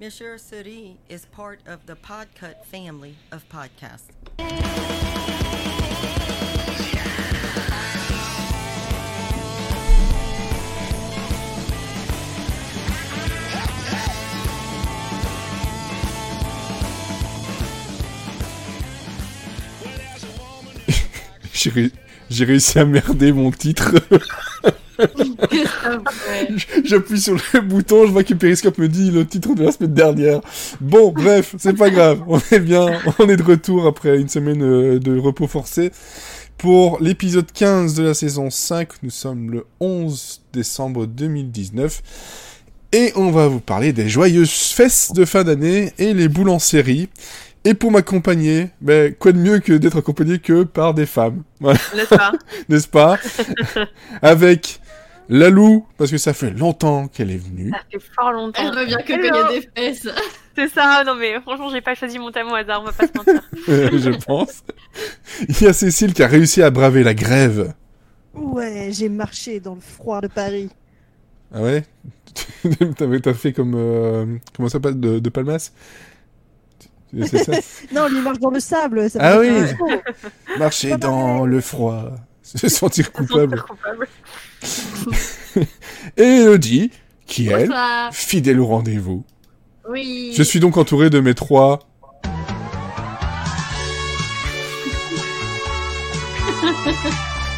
Monsieur Suri is part of the Podcut family of podcasts. J'ai ré- j'ai réussi à merder mon titre. J'appuie sur le bouton, je vois que Periscope me dit le titre de la semaine dernière. Bon, bref, c'est pas grave. On est bien, on est de retour après une semaine euh, de repos forcé. Pour l'épisode 15 de la saison 5, nous sommes le 11 décembre 2019. Et on va vous parler des joyeuses fesses de fin d'année et les boules en série. Et pour m'accompagner, ben, quoi de mieux que d'être accompagné que par des femmes. Voilà N'est-ce pas? N'est-ce pas? Avec Lalou, parce que ça fait longtemps qu'elle est venue. Ça fait fort longtemps. Elle revient que Hello. quand il y a des fesses. C'est ça, non mais franchement, j'ai pas choisi mon thème au hasard, on va pas se mentir. je pense. Il y a Cécile qui a réussi à braver la grève. Ouais, j'ai marché dans le froid de Paris. Ah ouais? T'as fait comme... euh, comment ça s'appelle? De, de Palmas? C'est ça? Non, lui marche dans le sable. Ça Ah oui. Marcher dans le froid, se sentir coupable. Coupable. Et Elodie, qui elle, Bonsoir. fidèle au rendez-vous. Oui. Je suis donc entouré de mes trois...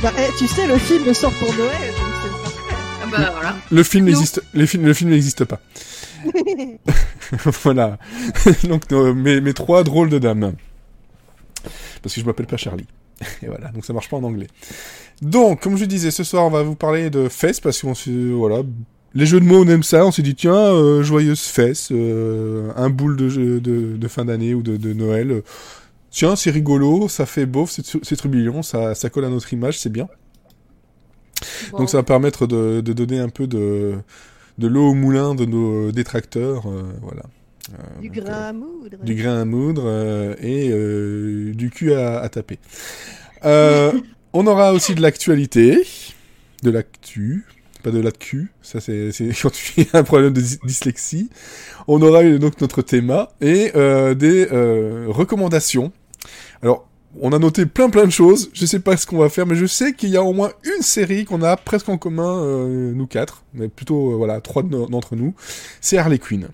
Bah, eh, tu sais, le film sort pour Noël, donc c'est parfait. Ah bah voilà. Le film n'existe, les films, le film n'existe pas. voilà. donc mes, mes trois drôles de dames. Parce que je m'appelle pas Charlie. Et voilà, donc ça marche pas en anglais. Donc, comme je disais, ce soir on va vous parler de fesses parce qu'on se, voilà, les jeux de mots on aime ça. On s'est dit tiens, euh, joyeuse fesse, euh, un boule de, jeu- de, de fin d'année ou de, de Noël. euh, Tiens, c'est rigolo, ça fait beauf, c'est trubillon, ça, ça colle à notre image, c'est bien. Donc ça va permettre de, de donner un peu de, de l'eau au moulin de nos détracteurs, euh, voilà. Euh, Du donc, grain euh, à moudre. du grain à moudre euh, et euh, du cul à, à taper. Euh, on aura aussi de l'actualité, de l'actu, pas de la cul, ça c'est quand tu as un problème de dys- dyslexie. On aura donc notre thème et euh, des euh, recommandations. Alors, on a noté plein plein de choses. Je sais pas ce qu'on va faire, mais je sais qu'il y a au moins une série qu'on a presque en commun, euh, nous quatre, mais plutôt voilà trois d'entre nous. C'est Harley Quinn.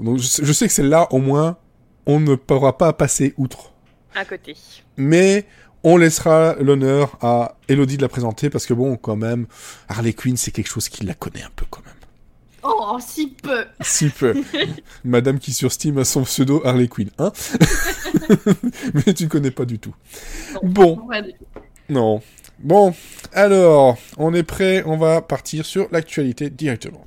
Donc je sais, je sais que celle-là, au moins, on ne pourra pas passer outre. À côté. Mais on laissera l'honneur à Elodie de la présenter parce que bon, quand même, Harley Quinn, c'est quelque chose qui la connaît un peu quand même. Oh, si peu. Si peu. Madame qui sur Steam a son pseudo Harley Quinn, hein Mais tu connais pas du tout. Bon, non. Bon, alors, on est prêt, on va partir sur l'actualité directement.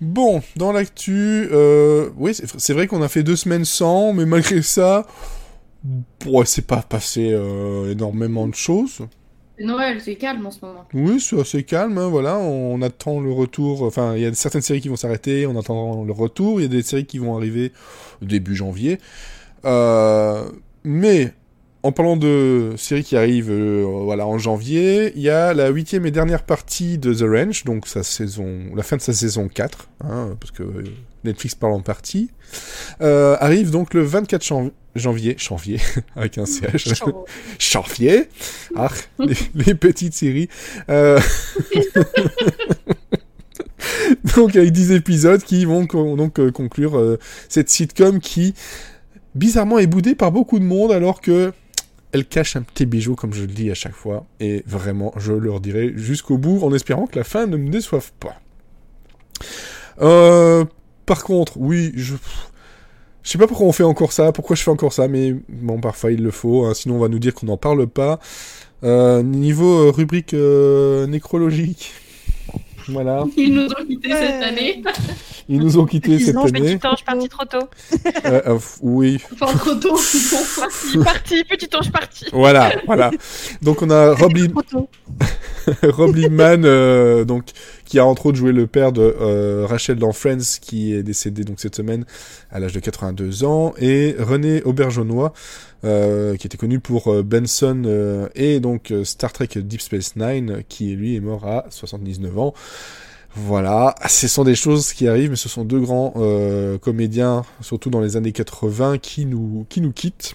Bon, dans l'actu, euh, oui, c'est vrai qu'on a fait deux semaines sans, mais malgré ça, ouais, c'est pas passé euh, énormément de choses. Noël, c'est calme en ce moment. Oui, c'est assez calme, hein, voilà, on attend le retour, enfin, il y a certaines séries qui vont s'arrêter, on attend le retour, il y a des séries qui vont arriver début janvier. Euh, mais, en parlant de séries qui arrivent euh, voilà, en janvier, il y a la huitième et dernière partie de The Ranch, donc sa saison, la fin de sa saison 4, hein, parce que Netflix parle en partie, euh, arrive donc le 24 jan- janvier, janvier, avec un CH, janvier, ah, les, les petites séries. Euh, donc avec 10 épisodes qui vont donc euh, conclure euh, cette sitcom qui bizarrement est boudée par beaucoup de monde alors que elle cache un petit bijou comme je le dis à chaque fois et vraiment je leur dirai jusqu'au bout en espérant que la fin ne me déçoive pas. Euh, par contre, oui, je je sais pas pourquoi on fait encore ça, pourquoi je fais encore ça, mais bon, parfois il le faut, hein, sinon on va nous dire qu'on n'en parle pas. Euh, niveau euh, rubrique euh, nécrologique, voilà. Ils nous ont quittés Ouais. cette année. Ils nous ont quittés cette Président, année. Petit ange parti trop tôt. Euh, euh, oui, Enfin, trop tôt. Parti, parti, petit ange parti. voilà, voilà. Donc on a Rob, tôt. Rob Liebman, euh, donc qui a entre autres joué le père de euh, Rachel dans Friends, qui est décédé donc cette semaine à l'âge de 82 ans, et René Auberjonois, euh, qui était connu pour euh, Benson euh, et donc euh, Star Trek Deep Space Nine, qui lui est mort à 79 ans. Voilà, ce sont des choses qui arrivent, mais ce sont deux grands euh, comédiens, surtout dans les années 80, qui nous qui nous quittent.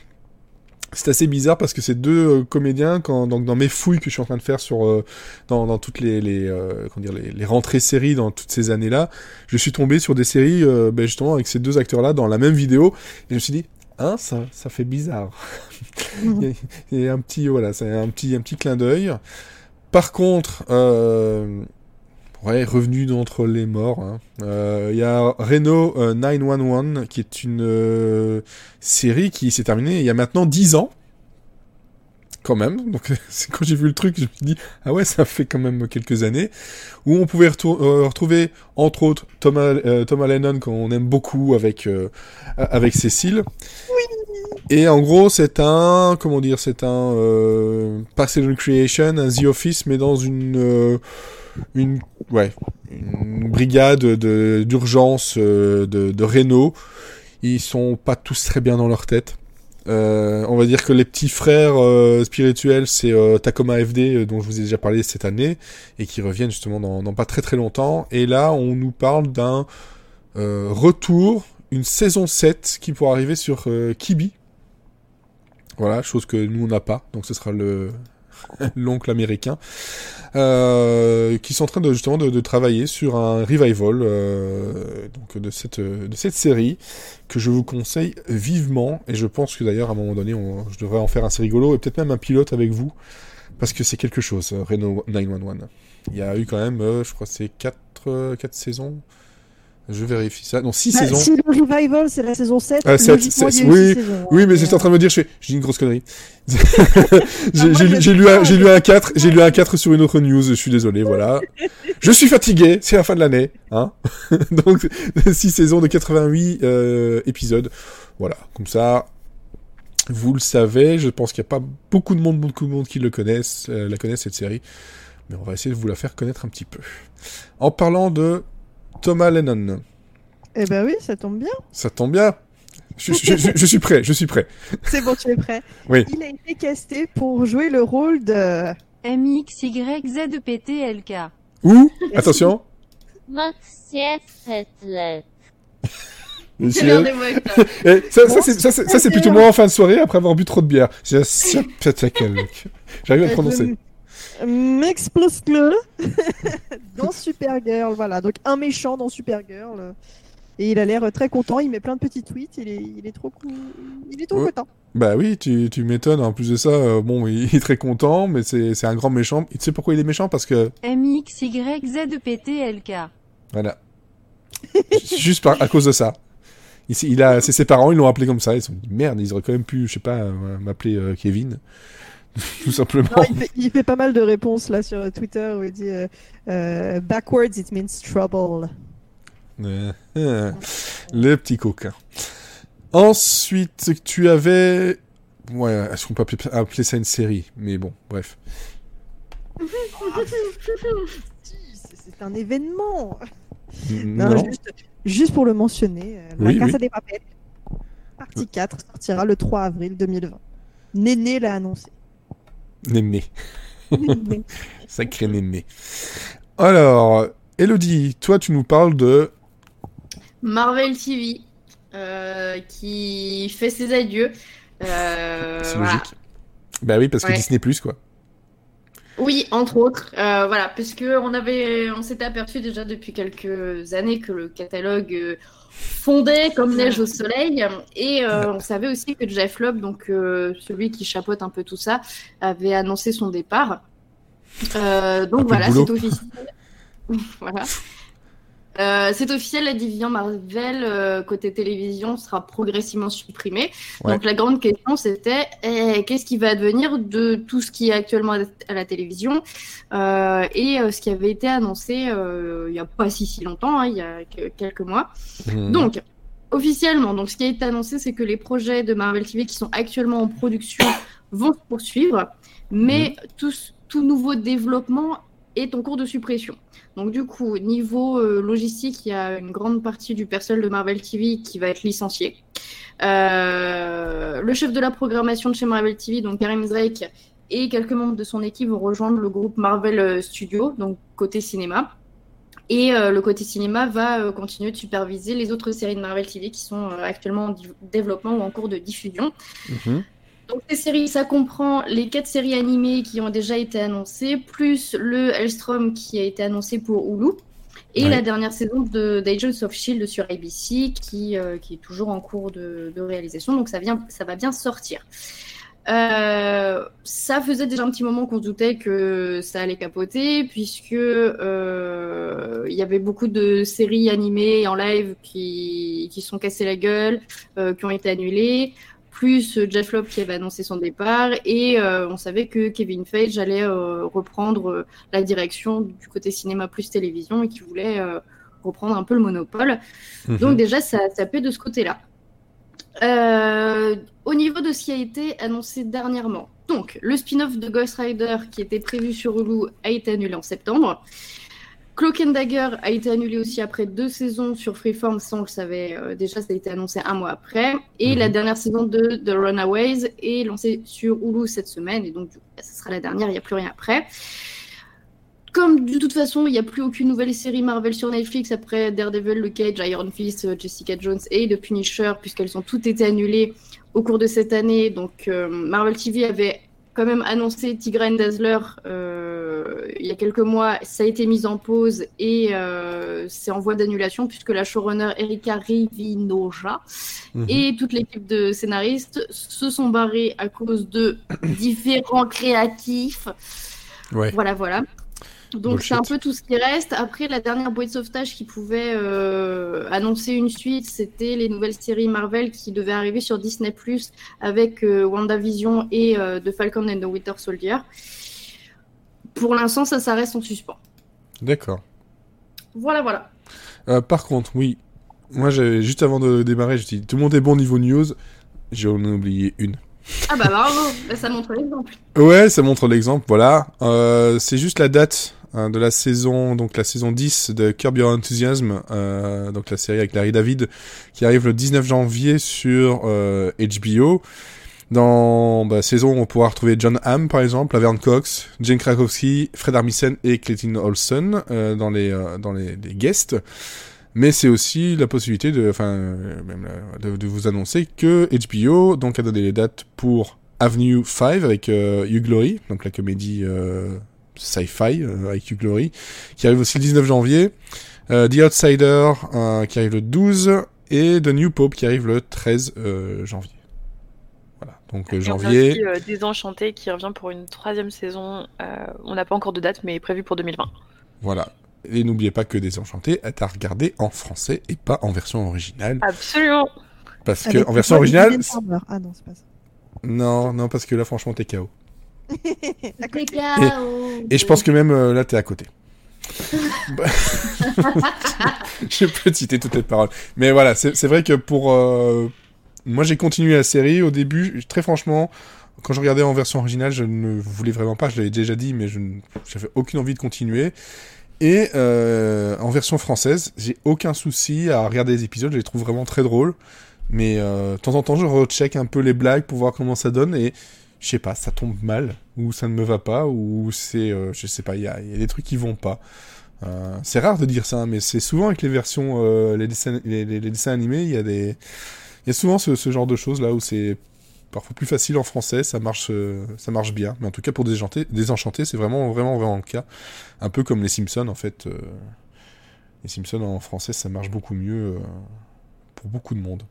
C'est assez bizarre parce que ces deux euh, comédiens, quand, donc dans mes fouilles que je suis en train de faire sur euh, dans, dans toutes les les, euh, comment dire, les les rentrées séries dans toutes ces années-là, je suis tombé sur des séries euh, ben, justement avec ces deux acteurs-là dans la même vidéo et je me suis dit hein ça ça fait bizarre. A- il y a un petit voilà, c'est un petit un petit clin d'œil. Par contre, euh, ouais, revenu d'entre les morts. hein. Euh, Il y a Reno euh, 911 qui est une euh, série qui s'est terminée il y a maintenant 10 ans. Quand même. Donc c'est quand j'ai vu le truc, je me suis dit ah ouais, ça fait quand même quelques années où on pouvait euh, retrouver entre autres Thomas Thomas Lennon qu'on aime beaucoup avec avec Cécile. Et en gros, c'est un, comment dire, c'est un euh, Parks and Recreation, un The Office, mais dans une, une, ouais, une brigade de d'urgence euh, de, de Renault. Ils sont pas tous très bien dans leur tête. Euh, on va dire que les petits frères euh, spirituels, c'est euh, Tacoma FD, dont je vous ai déjà parlé cette année, et qui reviennent justement dans, pas très très longtemps. Et là, on nous parle d'un retour, une saison 7 qui pourra arriver sur Kibi. Voilà, chose que nous on n'a pas, donc ce sera le l'oncle américain, euh, qui sont en train de justement de, travailler sur un revival euh, de cette de cette série que je vous conseille vivement et je pense que d'ailleurs à un moment donné on, je devrais en faire assez rigolo et peut-être même un pilote avec vous parce que c'est quelque chose Reno 911. Il y a eu quand même euh, je crois c'est quatre euh, quatre saisons. Je vérifie ça. Non, six Bah, saisons. si le revival c'est la saison 7, Ah, sept, logiquement, sept, il y a eu oui, six saisons, Oui, hein, mais j'étais en train de me dire, je fais, j'ai dit une grosse connerie. j'ai lu, lu lu un dit 4, j'ai lu un 4 sur une autre news, je suis désolé, voilà. Je suis fatigué, c'est la fin de l'année, hein. Donc, 6 saisons de 88 euh, épisodes. Voilà, comme ça, vous le savez, je pense qu'il n'y a pas beaucoup de monde, beaucoup de monde qui le connaissent, euh, la connaissent cette série. Mais on va essayer de vous la faire connaître un petit peu. En parlant de Thomas Lennon, Eh ben oui, ça tombe bien. ça tombe bien. Je, je- je- je suis prêt, je suis prêt. C'est bon, tu es prêt. Oui. Il a été casté pour jouer le rôle de MXYZPTLK. Où? Attention. Maxief Fetlet. J'ai Monsieur. avec ça. Eh, ça, ça, c'est- plutôt moi en fin de soirée après avoir bu trop de bière. J'ai J'arrive à le prononcer. Max Pluskle dans Supergirl. Voilà, donc un méchant dans Supergirl. Et il a l'air très content, il met plein de petits tweets, il est, il est trop cool. Il est trop Ouais. content. Bah oui, tu, tu m'étonnes. En plus de ça, euh, bon, il est très content, mais c'est c'est un grand méchant. Tu sais pourquoi il est méchant? Parce que, MXYZPTLK. voilà. Juste par, à cause de ça. Il, il a, c'est ses parents, ils l'ont appelé comme ça. Ils se sont dit, merde, ils auraient quand même pu, je sais pas, euh, m'appeler euh, Kevin. Tout simplement. Non, il, fait, il fait pas mal de réponses là sur Twitter où il dit euh, euh, Backwards it means trouble. Euh, euh, le petit coquin. Ensuite, tu avais... Ouais, est-ce qu'on peut appeler, appeler ça une série? Mais bon, bref. C'est un événement. Non, Non, Juste, juste pour le mentionner, euh, Oui, La Casa oui. des Papel, partie 4, sortira le 3 avril 2020. Néné l'a annoncé. Néné. Sacré Néné. Alors, Elodie, toi, tu nous parles de... Marvel TV, euh, qui fait ses adieux. Euh, C'est voilà. logique. Bah oui, parce que Ouais. Disney+, quoi. Oui, entre autres, euh, voilà, parce que on avait, on s'était aperçu déjà depuis quelques années que le catalogue euh, fondait comme neige au soleil, et euh, on savait aussi que Jeff Lobb, donc euh, celui qui chapeaute un peu tout ça, avait annoncé son départ. Euh, donc voilà, c'est officiel. voilà. Euh, c'est officiel, la division Marvel euh, côté télévision sera progressivement supprimée. Ouais. Donc la grande question c'était eh, qu'est-ce qui va advenir de tout ce qui est actuellement à la télévision Euh, et ce qui avait été annoncé il n'y a pas si si longtemps, hein, il y a que- quelques mois. Mhm. Donc, officiellement, donc, ce qui a été annoncé, c'est que les projets de Marvel TV qui sont actuellement en production vont se poursuivre, mais tout, tout nouveau développement est en cours de suppression. Donc, du coup, niveau euh, logistique, il y a une grande partie du personnel de Marvel TV qui va être licencié. Euh, le chef de la programmation de chez Marvel TV, donc Karim Drake, et quelques membres de son équipe vont rejoindre le groupe Marvel euh, Studios, donc côté cinéma. Et le côté cinéma va continuer de superviser les autres séries de Marvel TV qui sont actuellement en développement ou en cours de diffusion. Mhm. Donc ces séries, ça comprend les quatre séries animées qui ont déjà été annoncées, plus le Hellstrom qui a été annoncé pour Hulu, et Ouais. la dernière saison de d'Agents of Shield sur ABC qui, euh, qui est toujours en cours de, de réalisation. Donc ça, vient, ça va bien sortir. Euh, ça faisait déjà un petit moment qu'on se doutait que ça allait capoter, puisque euh, il y avait beaucoup de séries animées en live qui, qui sont cassées la gueule, qui ont été annulées, plus euh, Jeff Lop qui avait annoncé son départ, et euh, on savait que Kevin Feige allait euh, reprendre la direction du côté cinéma plus télévision et qu'il voulait reprendre un peu le monopole. Mhm. Donc déjà, ça, ça paie de ce côté-là. Euh, au niveau de ce qui a été annoncé dernièrement, donc le spin-off de Ghost Rider qui était prévu sur Hulu a été annulé en septembre. Cloak and Dagger a été annulé aussi après deux saisons sur Freeform, ça on le savait euh, déjà, ça a été annoncé un mois après. Et Mhm. la dernière saison de The Runaways est lancée sur Hulu cette semaine, et donc ça sera la dernière, il n'y a plus rien après. Comme de toute façon, il n'y a plus aucune nouvelle série Marvel sur Netflix après Daredevil, Luke Cage, Iron Fist, euh, Jessica Jones et The Punisher, puisqu'elles ont toutes été annulées au cours de cette année. Donc euh, Marvel TV avait quand même annoncé Tigra and Dazzler euh, il y a quelques mois. Ça a été mis en pause et euh, c'est en voie d'annulation puisque la showrunner Erika Rivinoja Mhm. et toute l'équipe de scénaristes se sont barrés à cause de différents créatifs. Ouais. Voilà, voilà. Donc c'est un peu tout ce qui reste. Après, la dernière boîte de sauvetage qui pouvait euh, annoncer une suite, c'était les nouvelles séries Marvel qui devaient arriver sur Disney Plus avec euh, WandaVision et euh, The Falcon and the Winter Soldier. Pour l'instant, ça, ça reste en suspens. D'accord. Voilà, voilà. Par contre, oui. Moi, juste avant de démarrer, je dis tout le monde est bon niveau news. J'ai en ai oublié une. Ah bah bravo, Bah, ça montre l'exemple. Ouais, ça montre l'exemple, voilà. C'est juste la date hein, de la saison, donc la saison 10 de Curb Your Enthusiasm, euh, donc la série avec Larry David, qui arrive le 19 janvier sur euh, HBO. Dans bah, saison, on pourra retrouver John Hamm, par exemple, Laverne Cox, Jane Krakowski, Fred Armisen et Clayton Olson euh, dans les euh, dans les, les guests. Mais c'est aussi la possibilité de, enfin, euh, même de vous annoncer que HBO donc a donné les dates pour Avenue 5 avec euh, Hugh Glory, donc la comédie euh, sci-fi euh, avec Hugh Glory, qui arrive aussi le 19 janvier. Euh, The Outsider euh, qui arrive le 12 et The New Pope qui arrive le 13 euh, janvier. Voilà, donc Et janvier. aussi, euh, Désenchanté qui revient pour une troisième saison. Euh, on n'a pas encore de date, mais prévu pour 2020. Voilà. Et n'oubliez pas que Désenchanté est à regarder en français et pas en version originale. Absolument. Parce que Avec en version originale. Ah non, c'est pas ça. Non, non, parce que là, franchement, t'es KO. Chaos. Et je pense que même euh, là, t'es à côté. Je peux te citer toutes les paroles. Mais voilà, c'est vrai que pour. euh, Moi, j'ai continué la série. Au début, très franchement, quand je regardais en version originale, je ne voulais vraiment pas. Je l'avais déjà dit, mais je n- j'avais aucune envie de continuer. Et euh, en version française, j'ai aucun souci à regarder les épisodes. Je les trouve vraiment très drôles. Mais euh, de temps en temps, je recheck un peu les blagues pour voir comment ça donne. Et je sais pas, ça tombe mal, ou ça ne me va pas, ou c'est, euh, je sais pas, il y a, des trucs qui vont pas. Euh, c'est rare de dire ça, mais c'est souvent avec les versions, euh, les, dessins, animés, il y a des, il y a souvent ce, genre de choses là où c'est parfois plus facile en français, ça marche, ça marche bien. Mais en tout cas pour Désenchanté, c'est vraiment, vraiment, vraiment le cas. Un peu comme les Simpsons en fait. les Simpsons en français, ça marche beaucoup mieux pour beaucoup de monde.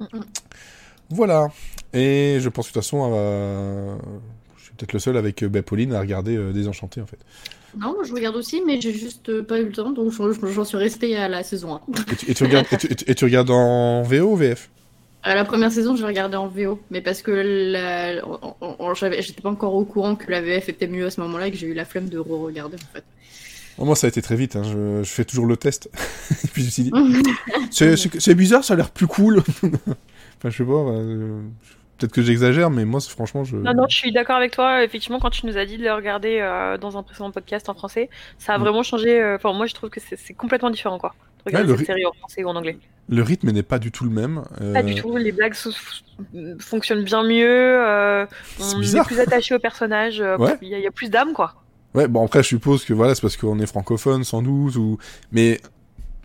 Mm-mm. Voilà. Et je pense que de toute façon, euh, je sais peut-être le seul avec bah, Pauline à regarder euh, Désenchanté en fait. Non, je regarde aussi, mais j'ai juste euh, pas eu le temps, donc j'en suis restée à la saison 1. Et tu, et tu regardes, et tu, et regardes en VO ou VF À la première saison, je regardais en VO, mais parce que la... j'étais pas encore au courant que la VF était mieux à ce moment-là et que j'ai eu la flemme de re-regarder en fait. Oh, Moi, ça a été très vite. hein, Je, je fais toujours le test. et puis je me suis dit, c'est bizarre, ça a l'air plus cool. enfin, je sais pas. euh, Peut-être que j'exagère, mais moi, franchement, je. Non, non, je suis d'accord avec toi. Effectivement, quand tu nous as dit de le regarder euh, dans un précédent podcast en français, ça a Mm. vraiment changé. euh, Enfin, moi, je trouve que c'est complètement différent, quoi. De regarder Ouais, cette série en français ou en anglais. Le rythme n'est pas du tout le même. euh, Pas du tout. Les blagues fonctionnent bien mieux. euh, on est plus attaché au personnage. euh, Ouais. Il y, a- il y a plus d'âme, quoi. Ouais, bon après je suppose que voilà, c'est parce qu'on est francophone sans doute ou mais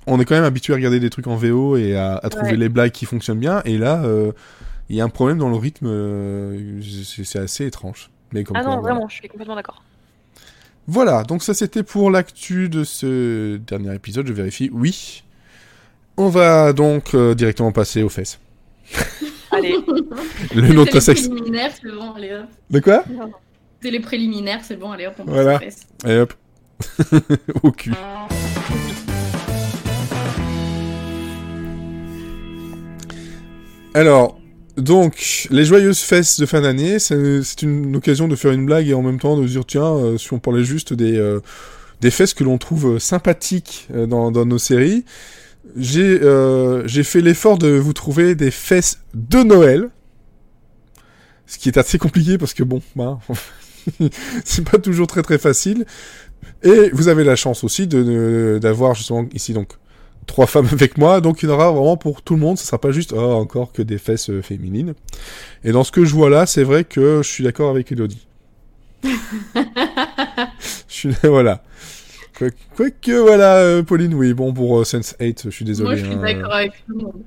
on est quand même habitué à regarder des trucs en VO et à, à trouver Ouais. les blagues qui fonctionnent bien et là euh, il y a un problème dans le rythme, euh, c'est assez étrange. Mais comme Ah quoi, non, voilà. vraiment, je suis complètement d'accord. Voilà, donc ça c'était pour l'actu de ce dernier épisode, je vérifie. Oui. On va donc euh, directement passer aux fesses. Allez, Le nom de ta C'est les sexe. préliminaires, c'est bon, allez hop. De quoi? C'est les préliminaires, c'est bon, allez hop, on passe Voilà. aux fesses. Et hop. Au cul. Alors, donc, les joyeuses fesses de fin d'année, c'est une occasion de faire une blague et en même temps de dire, tiens, euh, si on parlait juste des, euh, des fesses que l'on trouve euh, sympathiques euh, dans, nos séries, j'ai fait l'effort de vous trouver des fesses de Noël. Ce qui est assez compliqué parce que bon, bah, c'est pas toujours très très facile. Et vous avez la chance aussi de- de d'avoir justement ici donc trois femmes avec moi, donc il y en aura vraiment pour tout le monde. Ce sera pas juste oh, encore que des fesses euh, féminines. Et dans ce que je vois là, c'est vrai que je suis d'accord avec Elodie. je suis voilà. Quoi- Quoique voilà, euh, Pauline, oui, bon pour euh, Sense 8, je suis désolé. Moi, je suis hein. d'accord avec tout le monde.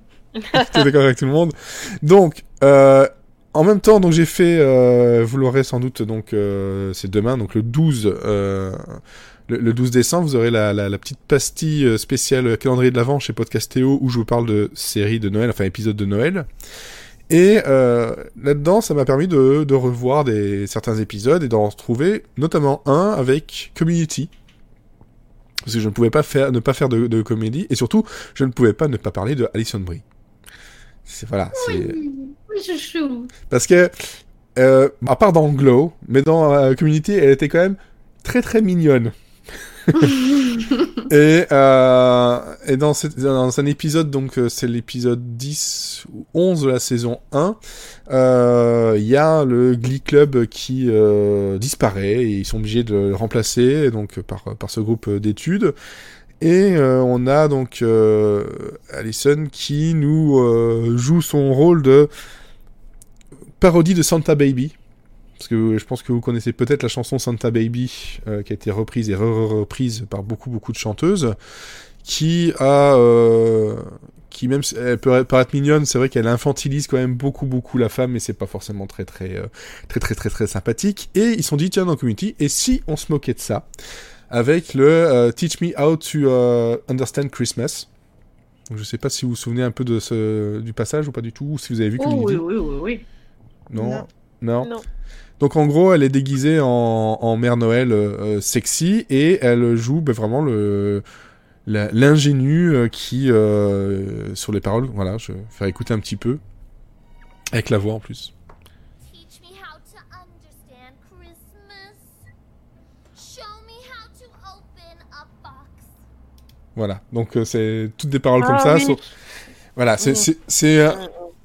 T'es d'accord avec tout le monde. Donc, euh, en même temps, donc j'ai fait, euh, vous l'aurez sans doute, donc euh, c'est demain, donc le 12, euh, le, le 12 décembre, vous aurez la, la, la petite pastille euh, spéciale calendrier de l'Avent chez Podcastéo où je vous parle de séries de Noël, enfin épisodes de Noël. Et euh, là-dedans, ça m'a permis de, de revoir des, certains épisodes et d'en retrouver notamment un avec Community. Parce que je ne pouvais pas faire, ne pas faire de, de comédie, et surtout, je ne pouvais pas ne pas parler de Alison Brie. C'est voilà, Oui, parce que euh, à part dans Glow, mais dans euh, Community, elle était quand même très très mignonne. et, euh, et dans, cette- un épisode, donc euh, c'est l'épisode 10 ou 11 de la saison 1, euh, il y a le Glee Club qui disparaît et ils sont obligés de le remplacer donc par, ce groupe d'études. Et on a donc euh, Allison qui nous joue son rôle de parodie de Santa Baby. Parce que je pense que vous connaissez peut-être la chanson Santa Baby, euh, qui a été reprise et re-reprise par beaucoup beaucoup de chanteuses, qui a, euh, qui même, si elle peut paraître mignonne, c'est vrai qu'elle infantilise quand même beaucoup beaucoup la femme, mais c'est pas forcément très très euh, très très très très sympathique. Et ils se sont dit tiens dans Community, et si on se moquait de ça avec le euh, Teach Me How to Understand Christmas. Donc, je sais pas si vous vous souvenez un peu de ce, du passage ou pas du tout, ou si vous avez vu Oh Community. oui, oui, oui, oui. Non. Non. Non. non. Donc en gros, elle est déguisée en, en Mère Noël euh, sexy et elle joue ben, vraiment le la- l'ingénu euh, qui euh, sur les paroles. Voilà, je vais faire écouter un petit peu avec la voix en plus. Teach me how to understand Christmas. Show me how to open a box. Voilà. Donc euh, c'est toutes des paroles comme Ah, ça. oui. Voilà, c'est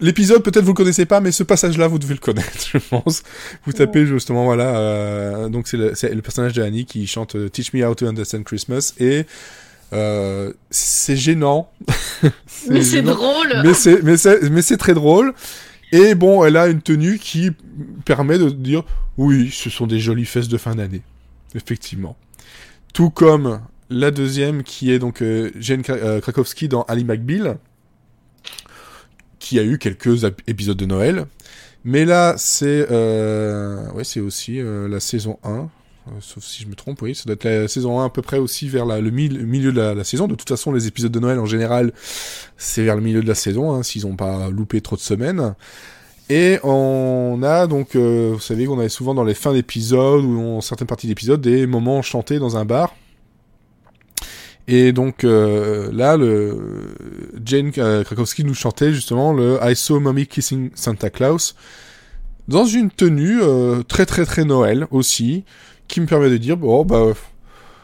L'épisode peut-être vous le connaissez pas, mais ce passage-là vous devez le connaître, je pense. Vous tapez justement voilà. euh, donc c'est le, le personnage de Annie qui chante euh, Teach me how to understand Christmas et euh, c'est gênant. Mais c'est drôle. mais c'est mais c'est mais c'est très drôle et bon elle a une tenue qui permet de dire oui ce sont des jolies fesses de fin d'année effectivement tout comme la deuxième qui est donc euh, Jane euh, Krakowski dans Ali McBeal qui a eu quelques épisodes de Noël mais là c'est euh, ouais c'est aussi euh, la saison 1 euh, sauf si je me trompe, oui, ça doit être la saison 1 à peu près aussi vers le mil- milieu de la, saison. De toute façon, les épisodes de Noël en général, c'est vers le milieu de la saison, hein, s'ils n'ont pas loupé trop de semaines. Et on a donc, vous savez qu'on avait souvent dans les fins d'épisodes ou dans certaines parties d'épisodes des moments chantés dans un bar. Et donc euh, là, le Jane euh, Krakowski nous chantait justement le I Saw Mommy Kissing Santa Claus dans une tenue euh, très très très Noël aussi, qui me permet de dire bon bah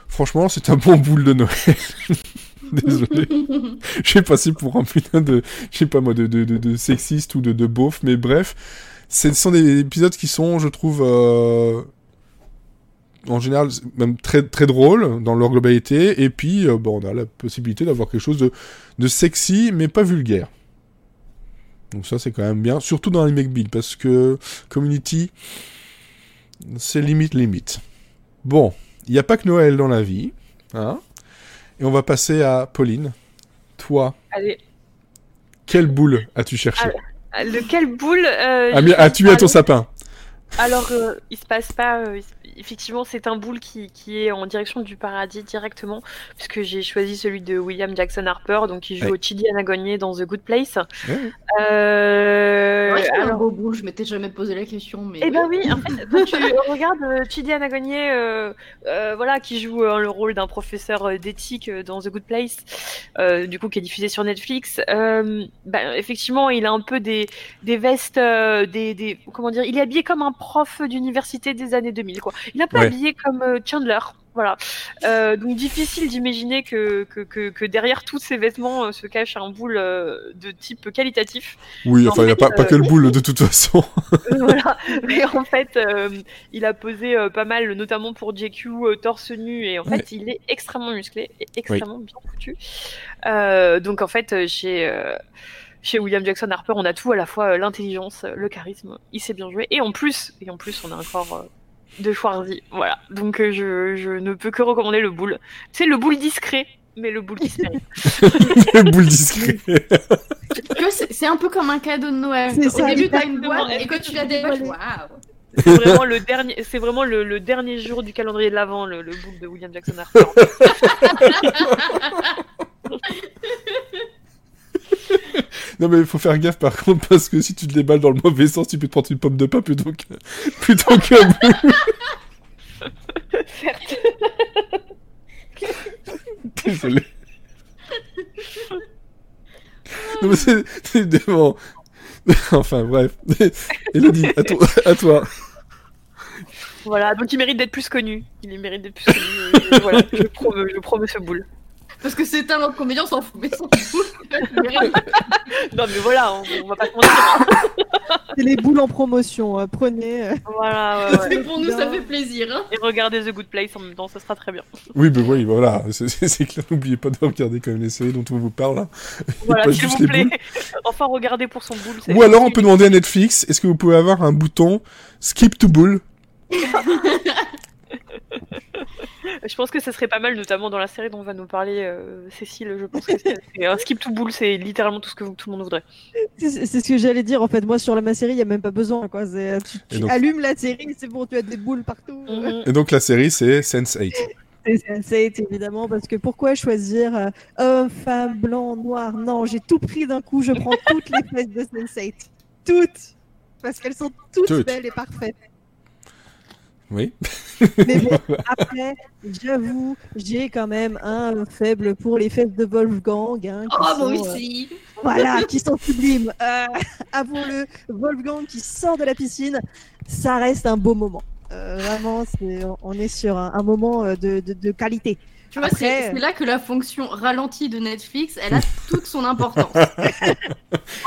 franchement c'est un bon boule de Noël. Désolé, j'ai passé pour un putain de, je sais pas moi, de, de, de, de sexiste ou de, de beauf, mais bref, ce sont des épisodes qui sont, je trouve, euh, en général même très très drôles dans leur globalité, et puis euh, bon, on a la possibilité d'avoir quelque chose de, de sexy, mais pas vulgaire. Donc ça c'est quand même bien, surtout dans les McBeat, parce que Community, c'est limite limite. Bon, il n'y a pas que Noël dans la vie, hein et on va passer à Pauline. Toi, Allez, quelle boule as-tu cherché Ah, lequel boule euh, Ah, as-tu pas, à ton sapin? Alors, euh, il se passe pas. euh, il se- effectivement, c'est un boule qui, qui est en direction du paradis directement, puisque j'ai choisi celui de William Jackson Harper, donc qui joue Ouais. au Chidi Anagogne dans The Good Place. Ouais. Euh, Ouais, c'est un alors, beau boule, je m'étais jamais posé la question, mais. eh ben oui, en fait, quand tu regardes Chidi Anagogne, euh, euh, voilà, qui joue euh, le rôle d'un professeur euh, d'éthique dans The Good Place, euh, du coup qui est diffusé sur Netflix. Euh, bah, effectivement, il a un peu des, des vestes, euh, des, des comment dire, il est habillé comme un prof d'université des années 2000, quoi. Il est un peu Ouais. habillé comme euh, Chandler. Voilà. Euh, donc difficile d'imaginer que, que, que, que derrière tous ces vêtements euh, se cache un boule euh, de type qualitatif. Oui, En enfin, il n'y a pas, pas que le boule de toute façon. voilà. Mais en fait, il a posé pas mal, notamment pour JQ, torse nu, et en fait, il est extrêmement musclé et extrêmement bien foutu. Donc en fait, chez chez William Jackson Harper, on a tout à la fois l'intelligence, le charisme, il sait bien jouer, et en plus, et en plus, on a encore euh, de Schwarzy. Voilà. Donc euh, je, je ne peux que recommander le boule. C'est le boule discret. Mais le boule mérite. le boule discret. C'est un peu comme un cadeau de Noël. C'est Au ça, début, t'as une boîte, et quand tu la déballes, waouh! C'est vraiment le dernier, c'est vraiment le, le dernier jour du calendrier de l'avant, le, le boule de William Jackson Harper. non, mais il faut faire gaffe par contre, parce que si tu te déballes dans le mauvais sens, tu peux te prendre une pomme de pain plutôt que- plutôt qu'un boule. Certes. Désolé. Non, mais c'est. vraiment- Enfin, bref. Elodie, à, toi- à toi. Voilà, donc il mérite d'être plus connu. Il mérite d'être plus connu. voilà, je promeux, je promeux ce boule. Parce que c'est un autre comédien, on s'en fout, mais s'en fout. Non mais voilà, on, on va pas se mentir. C'est les boules en promotion. euh, prenez. euh. Voilà, ouais, pour nous, ça fait plaisir. Hein. Et regardez The Good Place en même temps, ça sera très bien. Oui, mais oui, voilà. C'est clair. N'oubliez pas de regarder quand même les séries dont on vous parle. hein. Voilà, s'il juste vous les plaît. boules. Enfin, regardez pour son boule. Ou alors on peut demander à Netflix est-ce que vous pouvez avoir un bouton skip to bull Je pense que ça serait pas mal, notamment dans la série dont va nous parler euh, Cécile. Je pense que c'est un skip to boule, c'est littéralement tout ce que vous- tout le monde voudrait. C'est ce que j'allais dire en fait. Moi sur la ma série, il y a même pas besoin quoi. Euh, Tu, tu donc- allumes la série, c'est bon, tu as des boules partout. Mhm. Et donc la série c'est Sense8. C'est Sense8 évidemment parce que pourquoi choisir euh, homme, femme, blanc, noir Non, j'ai tout pris d'un coup. Je prends toutes les fesses de Sense8, toutes, parce qu'elles sont toutes, Toutes. belles et parfaites. Oui. Mais bon, après, j'avoue, j'ai quand même un faible pour les fesses de Wolfgang. hein, qui Oh, moi sont, euh, aussi! Voilà, qui sont sublimes. Euh, Avouons-le, Wolfgang qui sort de la piscine, ça reste un beau moment. Euh, vraiment, on est sur un, un moment euh, de, de- de qualité. Tu vois, Après- c'est là que la fonction ralentie de Netflix, elle a toute son importance.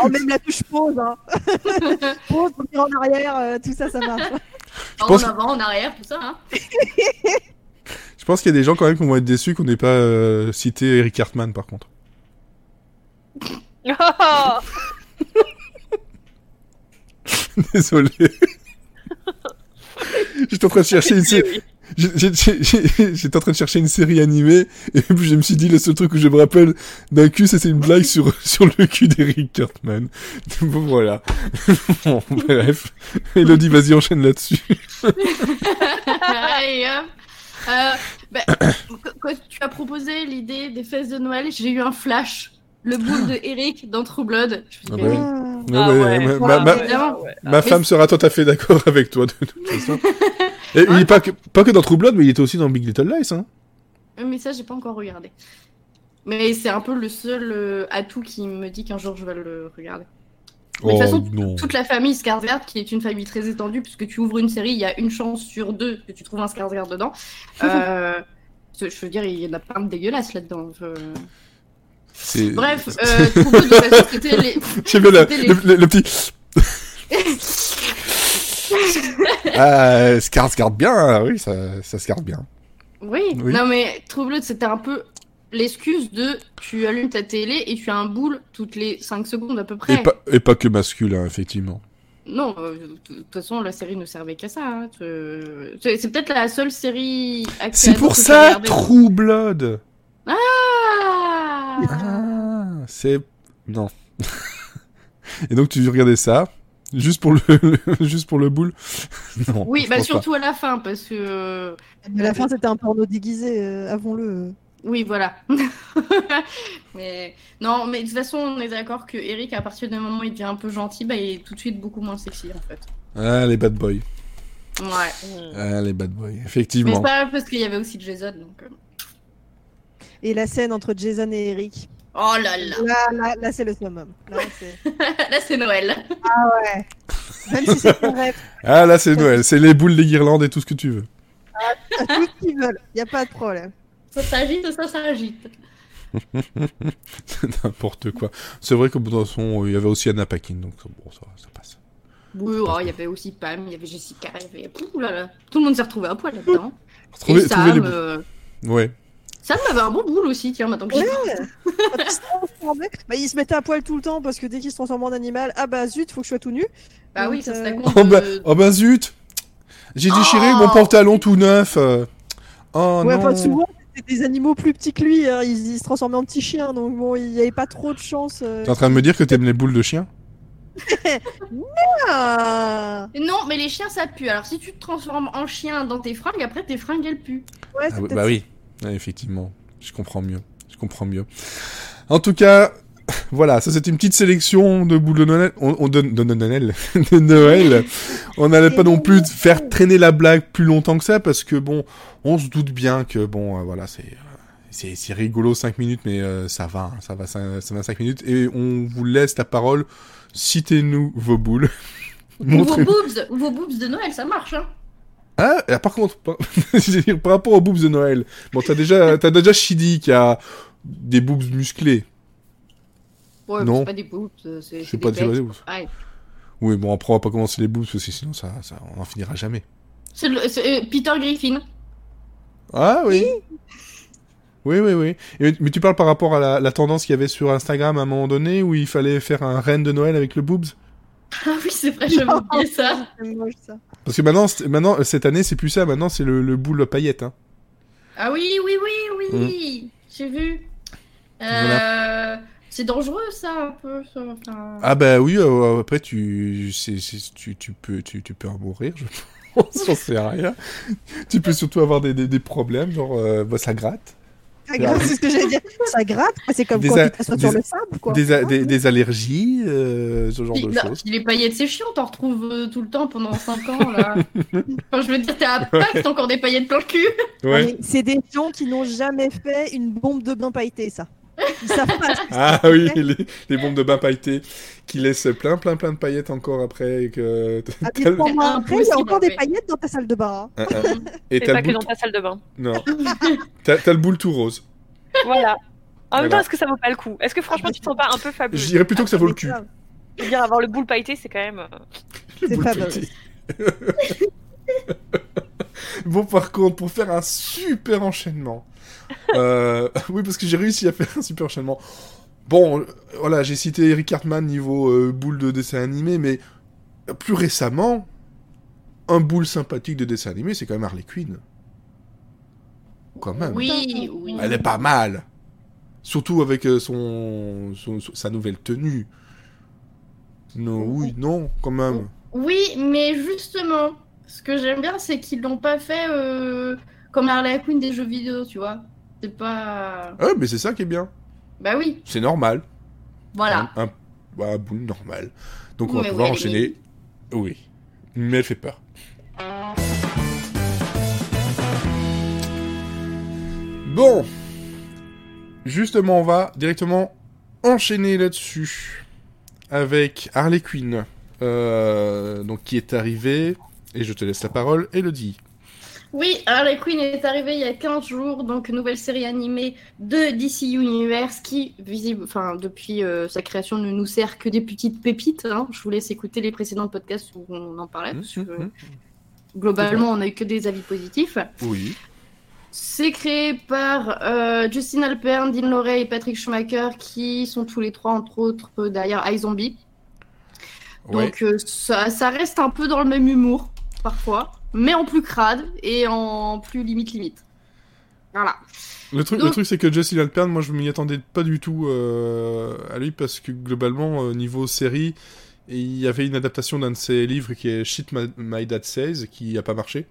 Oh, même la touche pause, hein. pause, revenir en arrière, euh, tout ça, ça marche. en pense- avant, en arrière, tout ça. Hein. Je pense qu'il y a des gens quand même qui vont être déçus qu'on n'ait pas euh, cité Eric Cartman par contre. Désolé. J'étais en train de chercher une série. J'étais en train de chercher une série animée et puis je me suis dit le seul truc que je me rappelle d'un cul c'était une blague sur sur le cul d'Eric Cartman. Bon voilà. Bon, bref. Elodie, vas-y enchaîne là-dessus. Et, euh, euh, bah, qu- quand tu as proposé l'idée des fesses de Noël, j'ai eu un flash. Le boule de Eric dans True Blood. Je me dis, bah mais oui. Ah. Ouais, ouais, ouais. ma- Voilà, ma- ma- ouais, évidemment. ouais. Ma femme sera tout à fait d'accord avec toi, de toute façon. Et il est pas que, pas que dans True Blood, mais il était aussi dans Big Little Lies, hein. Mais ça, j'ai pas encore regardé. Mais c'est un peu le seul euh, atout qui me dit qu'un jour je vais le regarder. Mais de toute façon, Oh, non. Toute la famille Skarsgård, qui est une famille très étendue, puisque tu ouvres une série, il y a une chance sur deux que tu trouves un Skarsgård dedans. Euh, je veux dire, il y en a plein de dégueulasses là-dedans. Je- Bref, euh, True Blood, de les... J'aime bien la- les- le, le- le petit. ah, se garde, se garde bien, oui, ça, ça se garde bien. Oui. Oui. non mais True Blood, c'était un peu l'excuse de tu allumes ta télé et tu as un boule toutes les 5 secondes à peu près. Et pas, et pas que masculin, effectivement. Non, euh, de toute façon, la série ne servait qu'à ça. hein. C'est peut-être la seule série C'est pour ça, Blood. Ah Ah, c'est. Non. et donc, tu regardais ça, juste pour le, le- juste pour le boule Non. Oui, bah pas. surtout à la fin, parce que... euh, Mais la fin, c'était un porno déguisé, euh, avons-le. Oui, voilà. mais non, mais de toute façon, on est d'accord que Eric, à partir du moment où il devient un peu gentil, bah, il est tout de suite beaucoup moins sexy, en fait. Ah, les bad boys. Ouais. Ah, les bad boys, Mais effectivement. c'est pas grave, parce qu'il y avait aussi Jason, donc... Et la scène entre Jason et Eric. Oh là là Là, là, là c'est le summum. Là, c'est- Là, c'est Noël. Même si c'est un rêve, Ah, là, c'est Noël. C'est les boules, les guirlandes et tout ce que tu veux. à tout ce qu'ils veulent. Y a pas de problème. Ça s'agite, ça s'agite. N'importe quoi. C'est vrai qu'au bout d'un son, il y avait aussi Anna Paquin, donc bon, ça, ça passe. Oui, oh, il y avait aussi Pam, il y avait Jessica, il y avait... Ouh là là. Tout le monde s'est retrouvé à poil là-dedans. Et Sam, les boules. euh, Ouais. Sam avait un bon boule aussi, tiens, maintenant que j'y Ouais. Quand il se transformait, bah, il se mettait à poil tout le temps parce que dès qu'il se transformait en animal, ah bah zut, faut que je sois tout nu. Bah oui, ça serait euh, con Oh bah, oh bah zut J'ai déchiré Oh mon pantalon tout neuf. euh. Oh ouais, non enfin, souvent, c'était des animaux plus petits que lui. hein, Ils, ils se transformaient en petits chiens, donc bon, il y avait pas trop de chance. euh. T'es en train de me dire que t'aimes les boules de chien? Ah Non, mais les chiens, ça pue. Alors si tu te transformes en chien dans tes fringues, après tes fringues, elles puent. Ouais, Ah Bah oui, Ouais, effectivement. Je comprends mieux. Je comprends mieux. En tout cas, voilà, ça c'était une petite sélection de boules de Noël. On, on donne de, Noël, de Noël. On n'allait pas non plus faire traîner la blague plus longtemps que ça parce que bon, on se doute bien que bon, euh, voilà, c'est euh, c'est c'est rigolo 5 minutes, mais euh, ça va, hein, ça va, ça, ça va 5 minutes et on vous laisse la parole. Citez-nous vos boules. Ou vos boobs, ou vos boobs de Noël, ça marche, hein. Ah, et par contre, par... rapport aux boobs de Noël, bon, t'as déjà, t'as déjà Shidi qui a des boobs musclés. Ouais, Non. c'est pas des boobs, euh, c'est pas des des boobs. Ouais. Oui, bon, après, on va pas commencer les boobs parce que sinon, ça, ça, on en finira jamais. C'est le- c'est, euh, Peter Griffin. Ah oui. Oui, oui, oui. Et- mais tu parles par rapport à la, la tendance qu'il y avait sur Instagram à un moment donné où il fallait faire un reine de Noël avec le boobs? Ah oui, c'est vrai, j'avais oublié ça. c'est moche ça. Parce que maintenant, maintenant, euh, cette année, c'est plus ça. Maintenant, c'est le, le boule paillette. Hein. Ah oui, oui, oui, oui, j'ai vu. Euh, Mm. Voilà. C'est dangereux ça un peu. ça, enfin- Ah bah oui. euh, après, tu, c'est- tu, tu peux, tu, tu peux en mourir. Je pense. J'en sais rien. tu peux surtout avoir des, des, des problèmes, genre, euh, bah, ça gratte. Ça gratte, c'est ce que j'allais dire. Ça gratte, quoi, c'est comme Des quand a- tu t'assois des sur le sable, quoi. Des, a- des, des allergies, euh, ce genre Puis, de non, choses. les paillettes, c'est chiant, t'en retrouves euh, tout le temps pendant 5 ans là. Enfin, je veux dire, t'es à Pâques, t'as encore des paillettes plein le cul. Ouais. Mais C'est des gens qui n'ont jamais fait une bombe de bain pailleté, ça. Ils savent pas. ce que Ah oui, les, les bombes de bain pailletées qui laissent plein, plein, plein de paillettes encore après. Et que... Ah, le- trois mois après, il y a encore des paillettes dans ta salle de bain. hein. Ah, ah. Et Et t'as pas le que boule... dans ta salle de bain. Non. T'as t'as le boule tout rose. Voilà. En même Voilà. temps, est-ce que ça vaut pas le coup? Est-ce que franchement, tu te sens pas un peu fabuleux? Je dirais plutôt que ça vaut le cul. Je veux dire, avoir le boule pailleté, c'est quand même. euh, C'est fabuleux. bon, par contre, pour faire un super enchaînement. euh, Oui, parce que j'ai réussi à faire un super enchaînement. Bon, voilà, j'ai cité Eric Cartman niveau euh, boule de dessin animé, mais plus récemment, un boule sympathique de dessin animé, c'est quand même Harley Quinn. Quand même. Oui, oui. Elle est pas mal. Surtout avec euh, son, son- son- sa nouvelle tenue. Non, oui, non, quand même. Oui, mais justement, ce que j'aime bien, c'est qu'ils l'ont pas fait euh, comme Harley Quinn des jeux vidéo, tu vois. C'est pas. Ah, mais c'est ça qui est bien. Bah oui, C'est normal. voilà. Un, un, bah, boule normal. Donc on va pouvoir enchaîner. Oui. Mais elle fait peur. Bon. Justement, on va directement enchaîner là-dessus. Avec Harley Quinn. euh, donc qui est arrivée. Et je te laisse la parole, Elodie. Oui, Harley Quinn est arrivée il y a 15 jours, donc nouvelle série animée de DC Universe qui, visible, enfin, depuis euh, sa création, ne nous sert que des petites pépites. hein. Je vous laisse écouter les précédents podcasts où on en parlait, parce que Mhm. globalement, on n'a eu que des avis positifs. Oui. C'est créé par euh, Justin Alpern, Dean Lorey et Patrick Schumacher, qui sont tous les trois, entre autres, euh, derrière iZombie. Ouais. Donc ça, ça reste un peu dans le même humour, parfois, mais en plus crade et en plus limite limite. Voilà. Le truc, le truc c'est que Justin Alpern, moi je m'y attendais pas du tout euh, à lui parce que globalement, euh, niveau série, il y avait une adaptation d'un de ses livres qui est Shit My, My Dad Says qui a pas marché.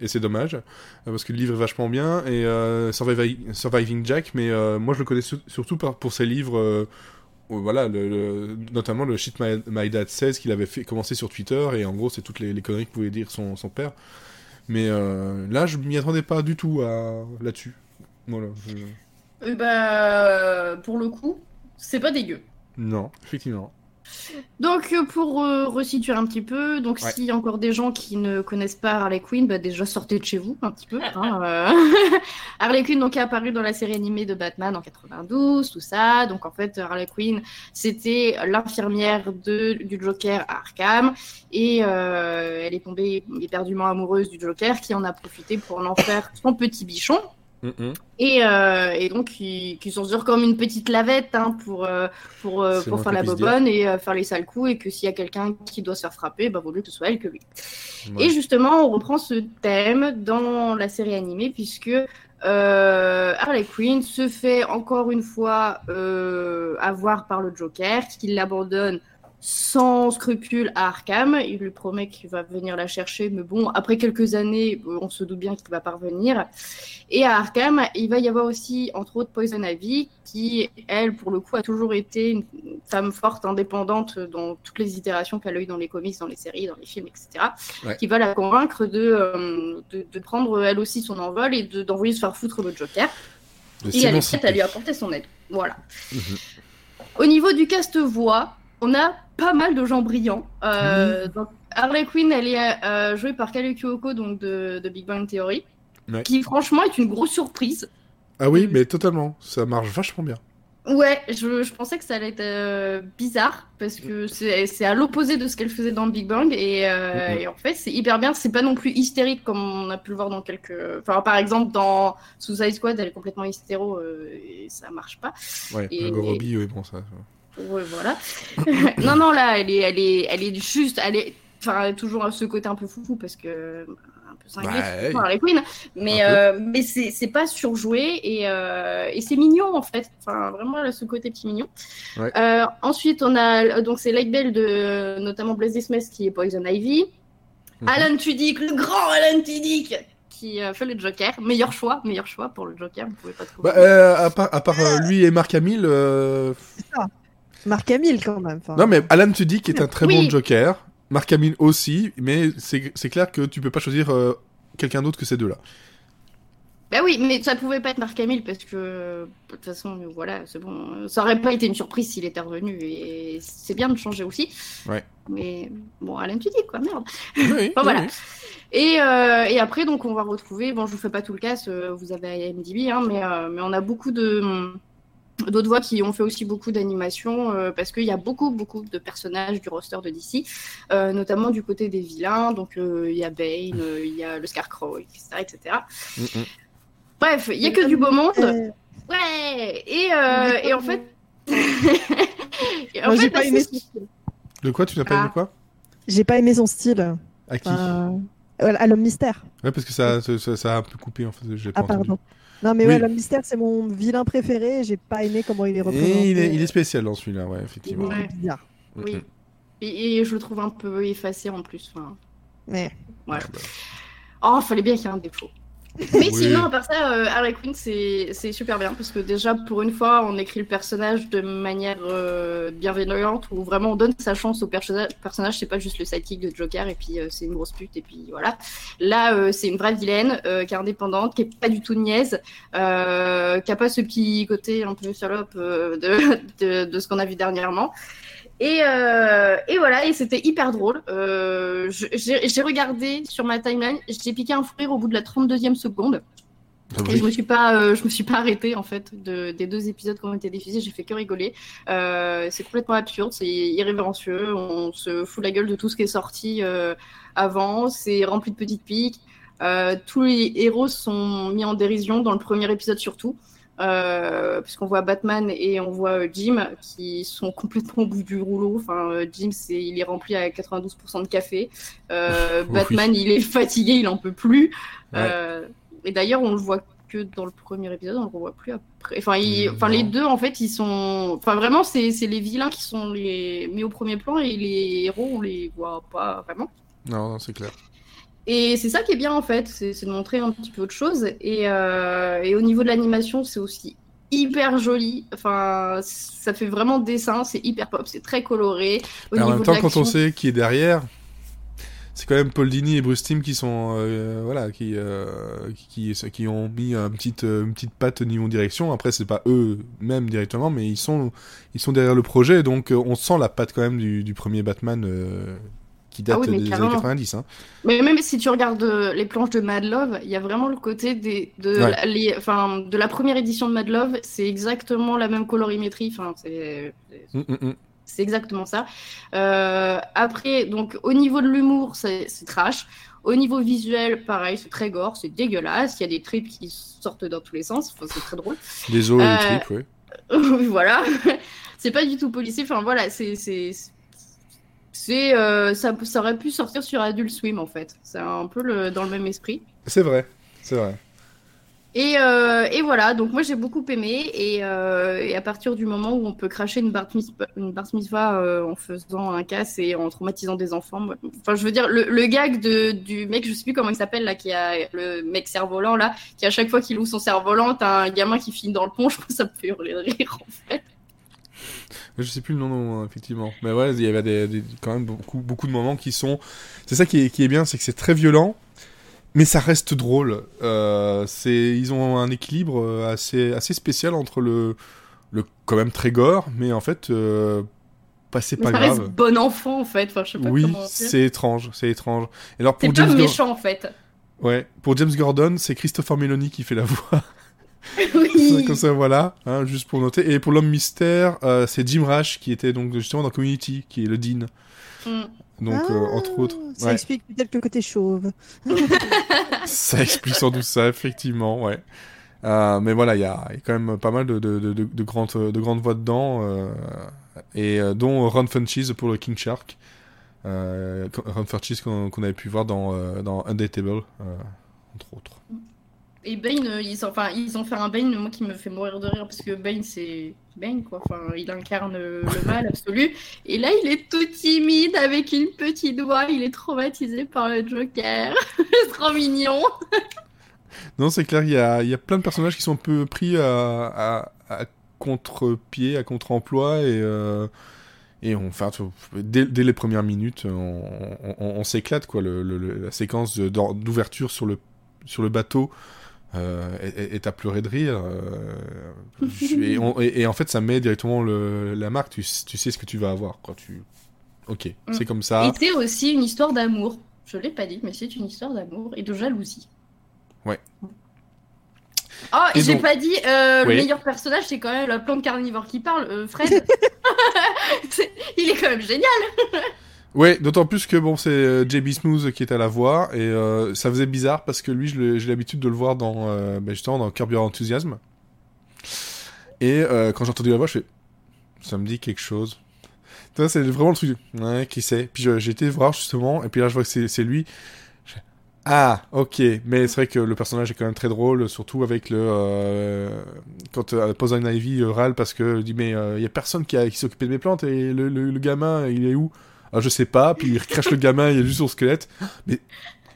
Et c'est dommage, euh, parce que le livre est vachement bien, et euh, Survivi- Surviving Jack, mais moi je le connais sur- surtout par- pour ses livres, voilà, le, le- notamment le Shit My, My Dad Says qu'il avait fait commencer sur Twitter, et en gros c'est toutes les, les conneries que pouvait dire son, son père. Mais euh, là je m'y attendais pas du tout à, là-dessus. Voilà. je- Euh, bah, pour le coup, c'est pas dégueu. Non, effectivement. Donc euh, pour euh, resituer un petit peu, donc Ouais. s'il y a encore des gens qui ne connaissent pas Harley Quinn, bah déjà sortez de chez vous un petit peu. hein, euh. Harley Quinn donc est apparue dans la série animée de Batman en 92, tout ça. Donc en fait Harley Quinn c'était l'infirmière de du Joker à Arkham et euh, elle est tombée éperdument amoureuse du Joker qui en a profité pour en faire son petit bichon. Et, euh, et donc, qui, qui s'en sort comme une petite lavette hein, pour, euh, pour, euh, pour faire la bobonne et euh, faire les sales coups. Et que s'il y a quelqu'un qui doit se faire frapper, bah, vaut mieux que ce soit elle que lui. Ouais. Et justement, on reprend ce thème dans la série animée, puisque euh, Harley Quinn se fait encore une fois avoir par le Joker, qui l'abandonne sans scrupule à Arkham. Il lui promet qu'il va venir la chercher, mais bon, après quelques années, euh, on se doute bien qu'il va pas revenir. Et à Arkham, il va y avoir aussi, entre autres, Poison Ivy, qui, elle, pour le coup, a toujours été une femme forte, indépendante dans toutes les itérations qu'elle a eues dans les comics, dans les séries, dans les films, etc. Ouais. Qui va la convaincre de, euh, de, de prendre elle aussi son envol et de- d'envoyer se faire foutre le Joker. Et elle est prête à lui apporter son aide. Voilà. Mhm. Au niveau du cast voix, on a pas mal de gens brillants. Euh, donc, Harley Quinn, elle est euh, jouée par Kale Kyoko, donc de, de Big Bang Theory, Ouais. qui franchement est une grosse surprise. Ah oui, mais totalement. Ça marche vachement bien. Ouais, je, je pensais que ça allait être euh, bizarre parce que c'est à l'opposé de ce qu'elle faisait dans Big Bang et, Mhm. et en fait c'est hyper bien. C'est pas non plus hystérique comme on a pu le voir dans quelques. Enfin, par exemple dans Suicide Squad, elle est complètement hystéro et ça marche pas. Ouais, Et- Margot Robbie, oui, bon, ça. Ouais, voilà. non, non, là, elle est, elle est, elle est juste, elle est, enfin, elle toujours ce côté un peu foufou parce que un peu cinglé, Ouais. pour Harley Quinn, mais euh, mais c'est c'est pas surjoué et euh, et c'est mignon en fait. Enfin, vraiment, elle a ce côté petit mignon. Ouais. Euh, ensuite, on a donc c'est Light Bell de notamment Blaze Smith qui est Poison Ivy, Mhm. Alan Tudyk, le grand Alan Tudyk qui fait le Joker. Meilleur choix, meilleur choix pour le Joker. Vous pouvez pas trouver. Bah, euh, à part, à part euh, lui et Mark Hamill, euh, Marc Hamill quand même. non mais Alan Tudyk est un très Oui. bon Joker, Mark Hamill aussi, mais c'est c'est clair que tu peux pas choisir euh, quelqu'un d'autre que ces deux-là. Bah oui, mais ça pouvait pas être Marc Hamill parce que de toute façon, voilà, c'est bon. Ça aurait pas été une surprise s'il était revenu et c'est bien de changer aussi. Ouais. Mais bon, Alan, tu dis quoi, merde. Oui, Enfin, voilà. oui. Et, euh, et après, donc, on va retrouver. Bon, je vous fais pas tout le cast, euh, vous avez IMDb, hein, mais, euh, mais on a beaucoup de d'autres voix qui ont fait aussi beaucoup d'animations euh, parce qu'il y a beaucoup beaucoup de personnages du roster de DC, euh, notamment du côté des vilains. Donc euh, il y a Bane, euh, il y a le Scarecrow, etc., etc. Mhm. Bref, il y a que du beau monde. Ouais. Et, euh, et en fait. Et en moi, fait, j'ai pas aimé son style. De quoi tu n'as pas Ah. aimé quoi? J'ai pas aimé son style. À qui? Euh, à l'homme mystère. Ouais, parce que ça, ça, a un peu coupé en fait. J'ai pas Ah entendu. pardon. Non mais Oui. ouais, l'homme mystère c'est mon vilain préféré. et J'ai pas aimé comment il est représenté. Et il est, il est spécial dans celui-là, ouais, Il effectivement. est Ouais. bizarre. Oui. Et, et je le trouve un peu effacé en plus. Enfin, Mais ouais. Oh, fallait bien qu'il y ait un défaut. Mais Oui. sinon, à part ça, euh, Harley Quinn, c'est c'est super bien parce que déjà, pour une fois, on écrit le personnage de manière euh, bienveillante où vraiment on donne sa chance au perso- personnage. C'est pas juste le sidekick de Joker et puis euh, c'est une grosse pute et puis voilà. Là, euh, c'est une vraie vilaine euh, qui est indépendante, qui est pas du tout niaise, euh, qui a pas ce petit côté un peu salope euh, de, de, de ce qu'on a vu dernièrement. Et, euh, et voilà, et c'était hyper drôle. Euh, J'ai regardé sur ma timeline, j'ai piqué un fou rire au bout de la 32e seconde. Ah Et je me suis pas, euh, je me suis pas arrêtée en fait de, des deux épisodes qui ont été diffusés. J'ai fait que rigoler. C'est complètement absurde, c'est irrévérencieux. On se fout la gueule de tout ce qui est sorti avant. C'est rempli de petites piques. Tous les héros sont mis en dérision dans le premier épisode surtout. Euh, puisqu'on voit Batman et on voit euh, Jim qui sont complètement au bout du rouleau. Enfin, euh, Jim, c'est, il est rempli à 92% de café. Euh, Oui. Batman, il est fatigué, il en peut plus. Ouais. Euh, et d'ailleurs, on le voit que dans le premier épisode, on le revoit plus après. Enfin, il- Mm, enfin les deux, en fait, ils sont. Enfin, vraiment, c'est c'est les vilains qui sont les mis au premier plan et les héros, on les voit pas vraiment. Non, non, c'est clair. Et c'est ça qui est bien en fait, c'est de montrer un petit peu autre chose. Et, euh, et au niveau de l'animation, c'est aussi hyper joli. Enfin, ça fait vraiment dessin, c'est hyper pop, c'est très coloré. Au en même temps, quand on sait qui est derrière, c'est quand même Paul Dini et Bruce Timm qui sont, euh, voilà, qui, euh, qui, qui, qui ont mis un petite, une petite patte au niveau direction. Après, c'est pas eux même directement, mais ils sont, ils sont derrière le projet, donc on sent la patte quand même du, du premier Batman euh, qui date Ah oui, mais des carrément. années 90. Hein. Mais même si tu regardes euh, les planches de Mad Love, il y a vraiment le côté des, de, Ouais. la, les- enfin, de la première édition de Mad Love, c'est exactement la même colorimétrie. Enfin, c'est c'est- Mm, mm, mm. c'est exactement ça. Euh, après, donc au niveau de l'humour, c'est trash. Au niveau visuel, pareil, c'est très gore, c'est dégueulasse. Il y a des tripes qui sortent dans tous les sens. Enfin, c'est très drôle. Des os et Euh, des tripes, ouais. voilà. c'est pas du tout policier. Enfin voilà, c'est c'est euh, ça, ça aurait pu sortir sur Adult Swim en fait. C'est un peu le, dans le même esprit. C'est vrai, c'est vrai. Et, euh, et voilà, donc moi j'ai beaucoup aimé. Et, euh, et à partir du moment où on peut cracher une bar mitzvah, une bar mitzvah, euh, en faisant un casse et en traumatisant des enfants, moi- enfin je veux dire, le, le gag de, du mec, je sais plus comment il s'appelle là, qui a le mec cerf-volant là, qui à chaque fois qu'il ouvre son cerf-volant, t'as un gamin qui finit dans le pont, je crois que ça me fait hurler de rire en fait. Je sais plus le nom, non, effectivement. Mais ouais, il y avait des, des- quand même beaucoup, beaucoup de moments qui sont. C'est ça qui est, qui est bien, c'est que c'est très violent, mais ça reste drôle. Euh, c'est, ils ont un équilibre euh, assez, assez spécial entre le, le quand même très gore, mais en fait, euh, bah, c'est pas ça grave. reste bon enfant en fait, enfin je sais pas Oui, c'est étrange, c'est étrange. Et alors C'est pour James, méchant en fait. ouais, pour James Gordon, c'est Christopher Meloni qui fait la voix. oui. Comme ça, voilà, hein, juste pour noter. Et pour l'homme mystère, euh, c'est Jim Rash qui était donc justement dans Community, qui est le dean. Mm. Donc, euh, Ah, entre autres. Ça Ouais. explique peut-être le côté chauve. Ça explique sans doute ça, effectivement, ouais. Euh, mais voilà, il y a, il y a quand même pas mal de, de, de, de- de grandes, de grandes voix dedans, euh, et dont Ron Funches pour le King Shark. Ron Funches qu'on avait pu voir dans, dans Undateable, entre autres. Et Bane, euh, ils, ont- fait un Bane, moi qui me fait mourir de rire parce que Bane c'est Bane quoi. Enfin, il incarne euh, le mal absolu. Et là, il est tout timide avec une petite voix. Il est traumatisé par le Joker. c'est trop mignon. Non, c'est clair, il y a, plein de personnages qui sont un peu pris à, contre-pied, à contre-emploi, et, euh, enfin, tu- dès, les premières minutes, on, s'éclate, quoi. La séquence d'ouverture sur le bateau euh, est- est à pleurer de rire. euh, et, on- et- et en fait, ça met directement le, la marque, tu, sais ce que tu vas avoir, quoi. Tu... Ok, c'est comme ça. Et c'est aussi une histoire d'amour. Je l'ai pas dit, mais c'est une histoire d'amour et de jalousie. Ouais. Oh, Et et j'ai donc- pas dit, euh, Oui. le meilleur personnage, c'est quand même la plante carnivore qui parle, Fred. Il est quand même génial. Ouais, d'autant plus que bon, c'est euh, JB Smooth qui est à la voix et euh, ça faisait bizarre parce que lui, j'ai l'habitude de le voir dans euh, ben, justement dans Curb Your Enthusiasm. Et euh, quand j'ai entendu la voix, je fais, ça me dit quelque chose. C'est vraiment le truc. Ouais, qui c'est Puis j'ai été voir justement et puis là, je vois que c'est lui. Ah, ok, mais c'est vrai que le personnage est quand même très drôle, surtout avec le quand Poison Ivy râle parce que dit mais il y a personne qui, qui s'occupait de mes plantes et le- le gamin il est où? Ah, je sais pas, puis il crache le gamin, il est juste son squelette. Mais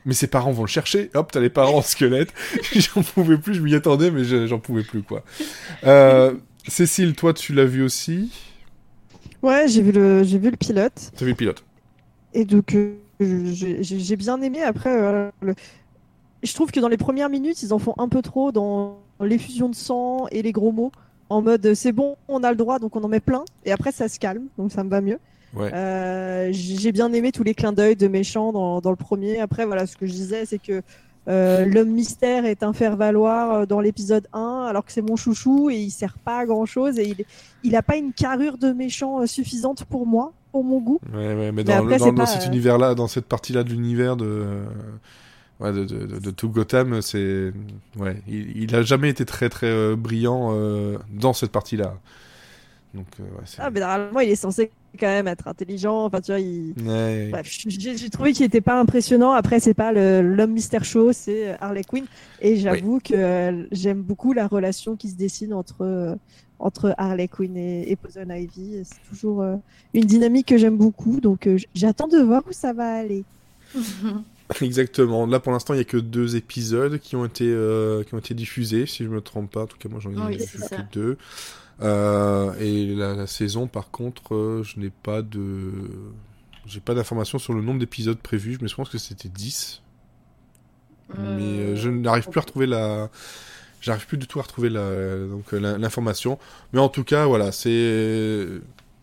mais ses parents vont le chercher. Hop, t'as les parents en squelette. j'en pouvais plus, je m'y attendais, mais je- j'en pouvais plus, quoi. Euh, Cécile, toi, tu l'as vu aussi? Ouais, j'ai vu le, j'ai vu le pilote. T'as vu le pilote Et donc, euh, j'ai bien aimé. Après, euh, le- je trouve que dans les premières minutes, ils en font un peu trop dans l'effusion de sang et les gros mots. En mode, c'est bon, on a le droit, donc on en met plein. Et après, ça se calme, donc ça me va mieux. Ouais. Euh, j'ai bien aimé tous les clins d'œil de méchants dans, dans le premier. Après, voilà, ce que je disais, c'est que euh, l'homme mystère est un faire-valoir euh, dans l'épisode 1, alors que c'est mon chouchou et il sert pas à grand-chose. Et il, il a pas une carrure de méchant suffisante pour moi, pour mon goût. Ouais, ouais, mais Mais dans, le- cet euh, univers-là, dans cette partie-là de l'univers de, ouais, de, de, de- de tout Gotham, c'est, ouais, il, il a jamais été très très euh, brillant euh, dans cette partie-là. Donc, euh, ouais, Ah, mais normalement, il est censé quand même être intelligent. Enfin, tu vois, il... Ouais. Bref, j'ai trouvé qu'il était pas impressionnant. Après, c'est pas l'homme mystère show, c'est Harley Quinn. Et j'avoue que euh, j'aime beaucoup la relation qui se dessine entre, euh, entre Harley Quinn et, et Poison Ivy. C'est toujours euh, une dynamique que j'aime beaucoup. Donc, euh, j'attends de voir où ça va aller. Exactement. Là, pour l'instant, il y a que deux épisodes qui ont été euh, qui ont été diffusés, si je me trompe pas. En tout cas, moi, j'en ai Oui, vu que deux. Euh, et la, la saison, par contre, euh, je n'ai pas de j'ai pas d'informations sur le nombre d'épisodes prévus. Je me pense que c'était 10. Mais euh, je n'arrive plus à retrouver la. J'arrive plus du tout à retrouver la... donc l'in- l'information. Mais en tout cas, voilà, c'est.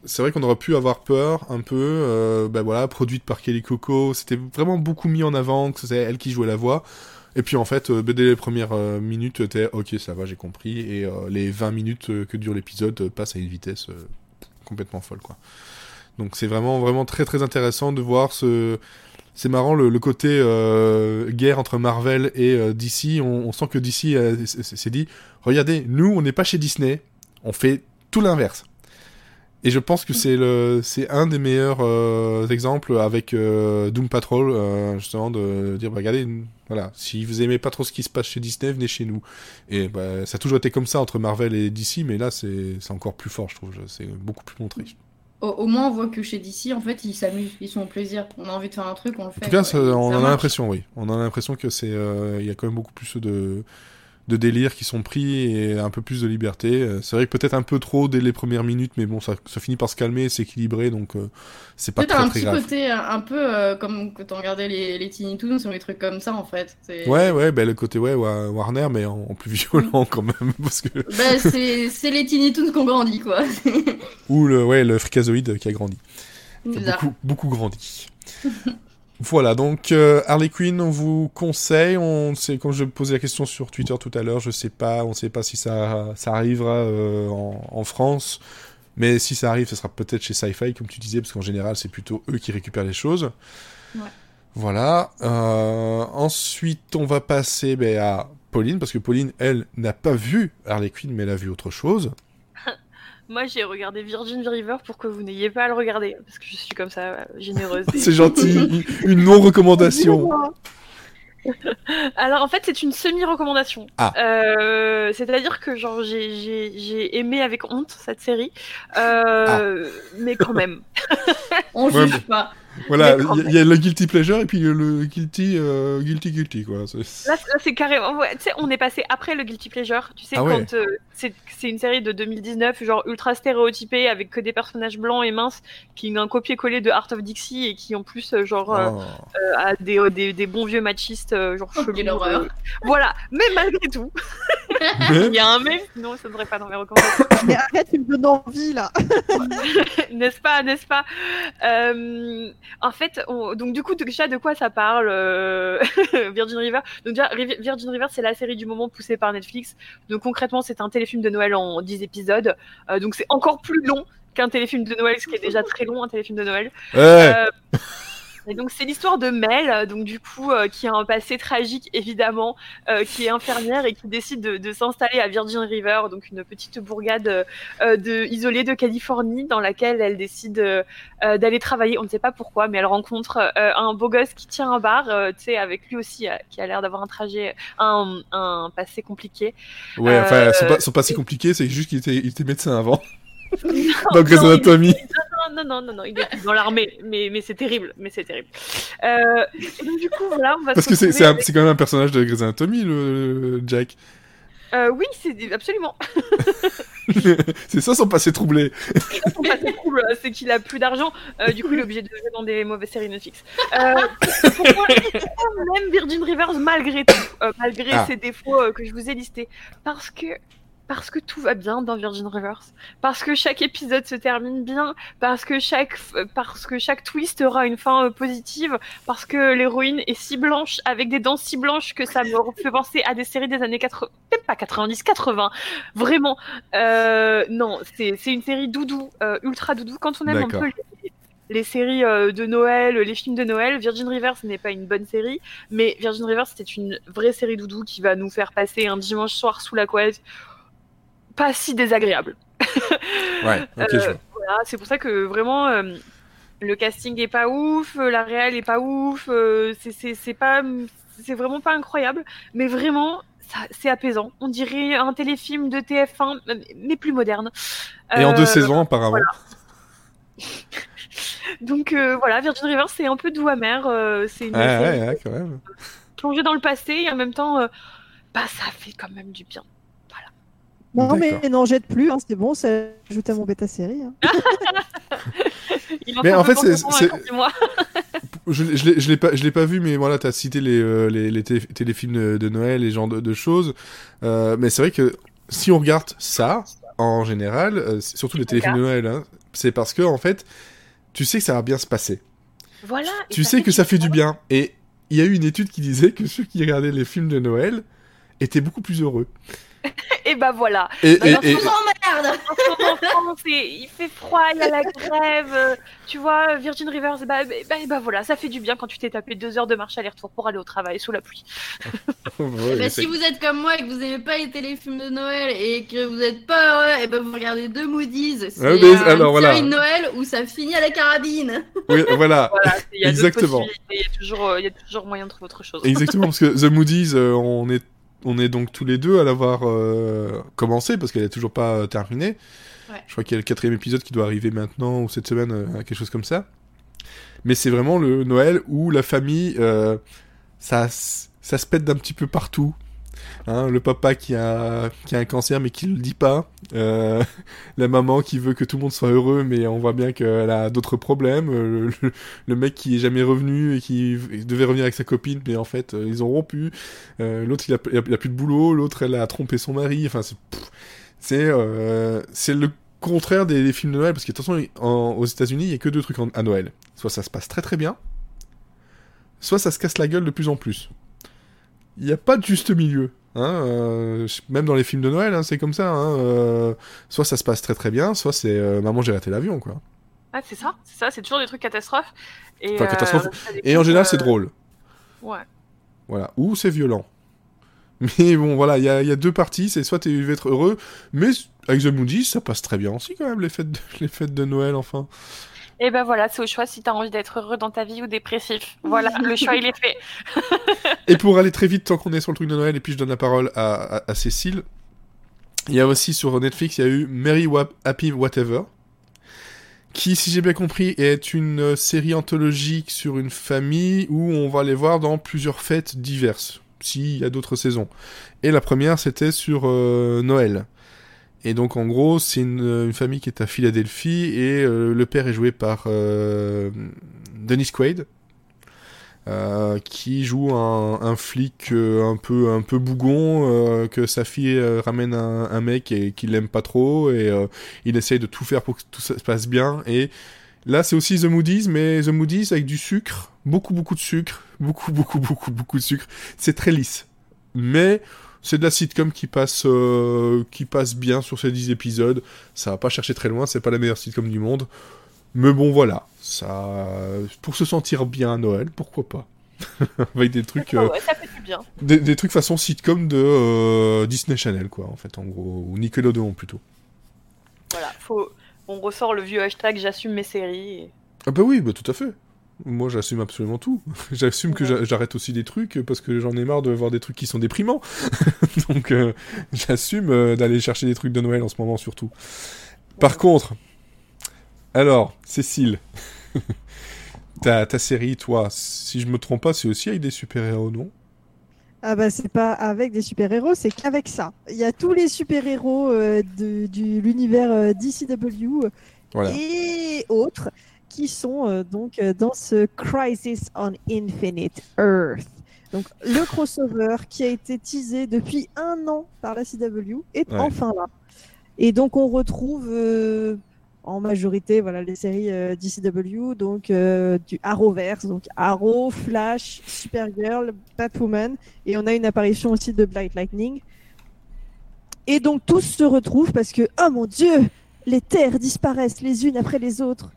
C'est vrai qu'on aurait pu avoir peur un peu. ben voilà, produite par Kelly Coco. C'était vraiment beaucoup mis en avant que c'était elle qui jouait la voix. Et puis en fait, euh, dès les premières euh, minutes, t'es ok, ça va, j'ai compris. Et euh, les 20 minutes que dure l'épisode passent à une vitesse complètement folle, quoi. Donc c'est vraiment vraiment très très intéressant de voir ce. C'est marrant le, côté guerre entre Marvel et DC. On, sent que DC euh, s'est dit regardez, nous on n'est pas chez Disney, on fait tout l'inverse. Et je pense que c'est le c'est un des meilleurs euh, exemples avec euh, Doom Patrol euh, justement de dire bah, regardez voilà si vous aimez pas trop ce qui se passe chez Disney venez chez nous et bah, ça a toujours été comme ça entre Marvel et DC mais là c'est encore plus fort je trouve c'est beaucoup plus montré Au, au moins, on voit que chez DC, en fait, ils s'amusent, ils sont au plaisir. On a envie de faire un truc, on le fait. En tout cas, ça- on ça en a l'impression, oui. On a l'impression que c'est, il y a quand même beaucoup plus de, de délires qui sont pris et un peu plus de liberté. Euh, C'est vrai que peut-être un peu trop dès les premières minutes, mais bon, ça, ça finit par se calmer, s'équilibrer, donc euh, c'est pas très un très petit grave. côté un, un peu euh, comme quand on regardait les, les Tiny Toons ou les trucs comme ça, en fait. Ouais, ouais, ben le côté ouais, Wa- Warner, mais en, en plus violent quand même, parce que Bah, c'est les Tiny Toons qu'on grandit, quoi. ou le ouais le fricazoïde qui a grandi, Qui a Bizarre. beaucoup beaucoup grandi. Voilà, donc euh, Harley Quinn, on vous conseille. On sait, comme je posais la question sur Twitter tout à l'heure, je sais pas, on sait pas si ça, ça arrivera euh, en, en France, mais si ça arrive, ce sera peut-être chez Sci-Fi, comme tu disais, parce qu'en général, c'est plutôt eux qui récupèrent les choses. Ouais. Voilà. Euh, ensuite, on va passer ben, à Pauline, parce que Pauline, elle, n'a pas vu Harley Quinn, mais elle a vu autre chose. Moi, j'ai regardé Virgin River pour que vous n'ayez pas à le regarder, parce que je suis comme ça, euh, généreuse. et- C'est gentil, une non-recommandation. Alors en fait c'est une semi-recommandation. Ah. Euh, C'est-à-dire que genre j'ai- j'ai j'ai aimé avec honte cette série, euh, mais quand même. On Ouais, juge pas. Voilà, il y, a- il y a le guilty pleasure et puis le guilty, euh, guilty, guilty, quoi. C'est- Là, là, c'est carrément. ouais, tu sais, on est passé après le Guilty Pleasure. Tu sais, Ah ouais. quand euh, c'est c'est une série de 2019, genre ultra stéréotypée, avec que des personnages blancs et minces, qui ont un copier-coller de Art of Dixie et qui en plus, euh, genre, euh, Oh. euh, a des, des, des bons vieux machistes, genre Oh, chelous, euh, Voilà, mais malgré tout, il y a un mais, sinon ça ne serait pas dans mes recommandations. Mais arrête, tu me donnes envie là. n'est-ce pas, n'est-ce pas? Euh, En fait, on- donc du coup, déjà de quoi ça parle euh, Virgin River? Donc déjà, Virgin River, c'est la série du moment poussée par Netflix. Donc concrètement, c'est un téléfilm de Noël en 10 épisodes. Euh, donc c'est encore plus long qu'un téléfilm de Noël, ce qui est déjà très long, un téléfilm de Noël. Ouais. Et donc c'est l'histoire de Mel, euh, donc du coup euh, qui a un passé tragique évidemment, euh, qui est infirmière et qui décide de, de s'installer à Virgin River, donc une petite bourgade euh, de, isolée de Californie dans laquelle elle décide euh, euh, d'aller travailler. On ne sait pas pourquoi, mais elle rencontre euh, un beau gosse qui tient un bar, euh, tu sais, avec lui aussi qui a l'air d'avoir un trajet, un, un passé compliqué. Ouais, enfin, son, pas- son passé compliqué, c'est juste qu'il était, il était médecin avant. Non, Dans Grey's non, Anatomy. Non, non, non, non, il est dans l'armée, mais, mais c'est terrible, mais c'est terrible. Euh, et donc, du coup, voilà, on va Parce se que c'est avec- quand même un personnage de Grey's Anatomy, le, le Jack. Euh, oui, c'est absolument. c'est ça son passé troublé. Son passé trouble, c'est qu'il a plus d'argent, euh, du coup, il est obligé de jouer dans des mauvaises séries Netflix. Euh, pourquoi, on aime Virgin Rivers malgré tout, malgré Ah. ses défauts que je vous ai listés? Parce que. Parce que tout va bien dans Virgin Rivers, parce que chaque épisode se termine bien, parce que chaque, parce que chaque twist aura une fin euh, positive, parce que l'héroïne est si blanche, avec des dents si blanches que ça me fait penser à des séries des années 80, même pas 90, 80, vraiment. Euh, non, c'est c'est une série doudou, euh, ultra doudou. Quand on aime un peu les, les séries euh, de Noël, les films de Noël, Virgin Rivers n'est pas une bonne série, mais Virgin Rivers c'était une vraie série doudou qui va nous faire passer un dimanche soir sous la couette, pas si désagréable. Ouais, je Euh, voilà, c'est pour ça que vraiment euh, le casting est pas ouf, euh, la réelle est pas ouf, c'est- pas, c'est vraiment pas incroyable, mais vraiment c'est apaisant. On dirait un téléfilm de TF1, mais- plus moderne. Et en deux saisons, apparemment. Donc euh, voilà, Virgin River c'est un peu doux amer, euh, c'est une Ouais, ouais, ouais, quand même. plongée dans le passé et en même temps, bah ça fait quand même du bien. Non, mais n'en jette plus, hein, c'est bon, ça ajoute à mon bêta série. hein. Il en Mais en fait, c'est- c'est-. Je, je l'ai- je l'ai pas, je l'ai pas vu, mais voilà, t'as cité les, euh, les, les télé- téléfilms de, Noël et ce genre de, de choses. Euh, mais c'est vrai que si on regarde ça, en général, euh, c'est surtout les téléfilms de Noël, hein, c'est parce que, en fait, tu sais que ça va bien se passer. Voilà. Tu sais que ça fait du bien. Et il y a eu une étude qui disait que ceux qui regardaient les films de Noël étaient beaucoup plus heureux. Et bah voilà. Et, Bah, et- et- Oh merde il fait froid, il y a la grève, euh, tu vois, Virgin Rivers, bah, bah, bah, bah, voilà, ça fait du bien quand tu t'es tapé deux heures de marche aller-retour pour aller au travail sous la pluie. Ouais, Eh ben, si vous êtes comme moi et que vous aimez pas les téléfilms de Noël et que vous êtes pas heureux, et ben vous regardez deux Moody's. C'est Ouais, mais euh, alors, une voilà. série de Noël où ça finit à la carabine. oui, voilà. Voilà, il y a d'autres Exactement. possibilités, Il y a toujours, euh, il y a toujours moyen de trouver autre chose. Exactement, parce que The Moody's, euh, on est, on est donc tous les deux à l'avoir euh, commencé, parce qu'elle est toujours pas euh, terminée. Ouais. Je crois qu'il y a le quatrième épisode qui doit arriver maintenant, ou cette semaine, euh, quelque chose comme ça. Mais c'est vraiment le Noël où la famille, euh, ça, ça se pète d'un petit peu partout. Hein, le papa qui a, qui a un cancer mais qui le dit pas. Euh, la maman qui veut que tout le monde soit heureux mais on voit bien qu'elle a d'autres problèmes. Euh, Le, mec qui est jamais revenu et qui devait revenir avec sa copine mais en fait euh, ils ont rompu. L'autre il a, plus de boulot. L'autre elle a trompé son mari. Enfin c'est c'est le contraire des, films de Noël parce que de toute façon aux États-Unis il y a que deux trucs à Noël. Soit ça se passe très très bien, soit ça se casse la gueule de plus en plus. Il n'y a pas de juste milieu. Hein, euh, même dans les films de Noël, hein, c'est comme ça. Hein, euh, soit ça se passe très très bien, soit c'est euh, maman j'ai raté l'avion quoi. Ah, c'est ça, c'est ça, c'est toujours des trucs catastrophes. Et, Enfin, catastrophe. Et en général c'est drôle. Ouais. Voilà. Ou c'est violent. Mais bon voilà, il y a, il y a deux parties. C'est soit tu veux être heureux, mais avec The Moody's ça passe très bien aussi quand même les fêtes de, les fêtes de Noël enfin. Et ben voilà, c'est au choix si t'as envie d'être heureux dans ta vie ou dépressif. Voilà, le choix il est fait. Et pour aller très vite, tant qu'on est sur le truc de Noël, et puis je donne la parole à, Cécile, il y a aussi sur Netflix, il y a eu Merry Happy Whatever, qui, si j'ai bien compris, est une série anthologique sur une famille où on va les voir dans plusieurs fêtes diverses, s'il y a d'autres saisons. Et la première, c'était sur euh, Noël. Et donc, en gros, c'est une, une famille qui est à Philadelphie, et euh, le père est joué par euh, Dennis Quaid, euh, qui joue un, flic euh, un peu un peu bougon euh, que sa fille euh, ramène un, un mec et qu'il l'aime pas trop et euh, il essaye de tout faire pour que tout se passe bien. Et là c'est aussi The Moody's mais The Moody's avec du sucre beaucoup beaucoup de sucre beaucoup beaucoup beaucoup beaucoup de sucre. C'est très lisse. Mais c'est de la sitcom qui passe euh, qui passe bien sur ces 10 épisodes ça va pas chercher très loin c'est pas la meilleure sitcom du monde mais bon, voilà. Ça, pour se sentir bien à Noël, pourquoi pas Avec des trucs, euh, ouais, ça fait du bien. des, des trucs façon sitcom de euh, Disney Channel, quoi, en fait, en gros, ou Nickelodeon plutôt. Voilà, faut... on ressort le vieux hashtag j'assume mes séries. et- Ah bah oui, bah tout à fait. Moi, j'assume absolument tout. j'assume que j'a- j'arrête aussi des trucs parce que j'en ai marre de voir des trucs qui sont déprimants. Donc, euh, j'assume euh, d'aller chercher des trucs de Noël en ce moment, surtout. Par contre, Alors, Cécile, ta, ta série, toi, si je me trompe pas, c'est aussi avec des super-héros, non? Ah bah c'est pas avec des super-héros, c'est qu'avec ça. Il y a tous les super-héros euh, de du l'univers euh, DCW Voilà. et autres qui sont euh, donc euh, dans ce Crisis on Infinite Earth. Donc le crossover qui a été teasé depuis un an par la CW est Ouais. enfin là. Et donc on retrouve euh, en majorité voilà les séries euh, DCW donc euh, du Arrowverse donc Arrow, Flash, Supergirl, Batwoman et on a une apparition aussi de Blight Lightning. Et donc tous se retrouvent parce que oh mon dieu, les terres disparaissent les unes après les autres,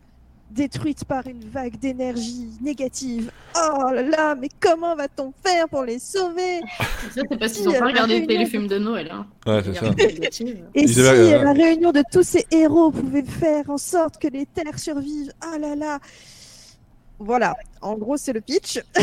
détruites par une vague d'énergie négative. Oh là là, mais comment va-t-on faire pour les sauver Ça, c'est parce Si, qu'ils ont elle pas regardé les téléfilms de Noël. Hein. Ouais, c'est ça. Et Ils si avaient, euh, la réunion de tous ces héros pouvait faire en sorte que les terres survivent Ah là là Voilà, en gros c'est le pitch. En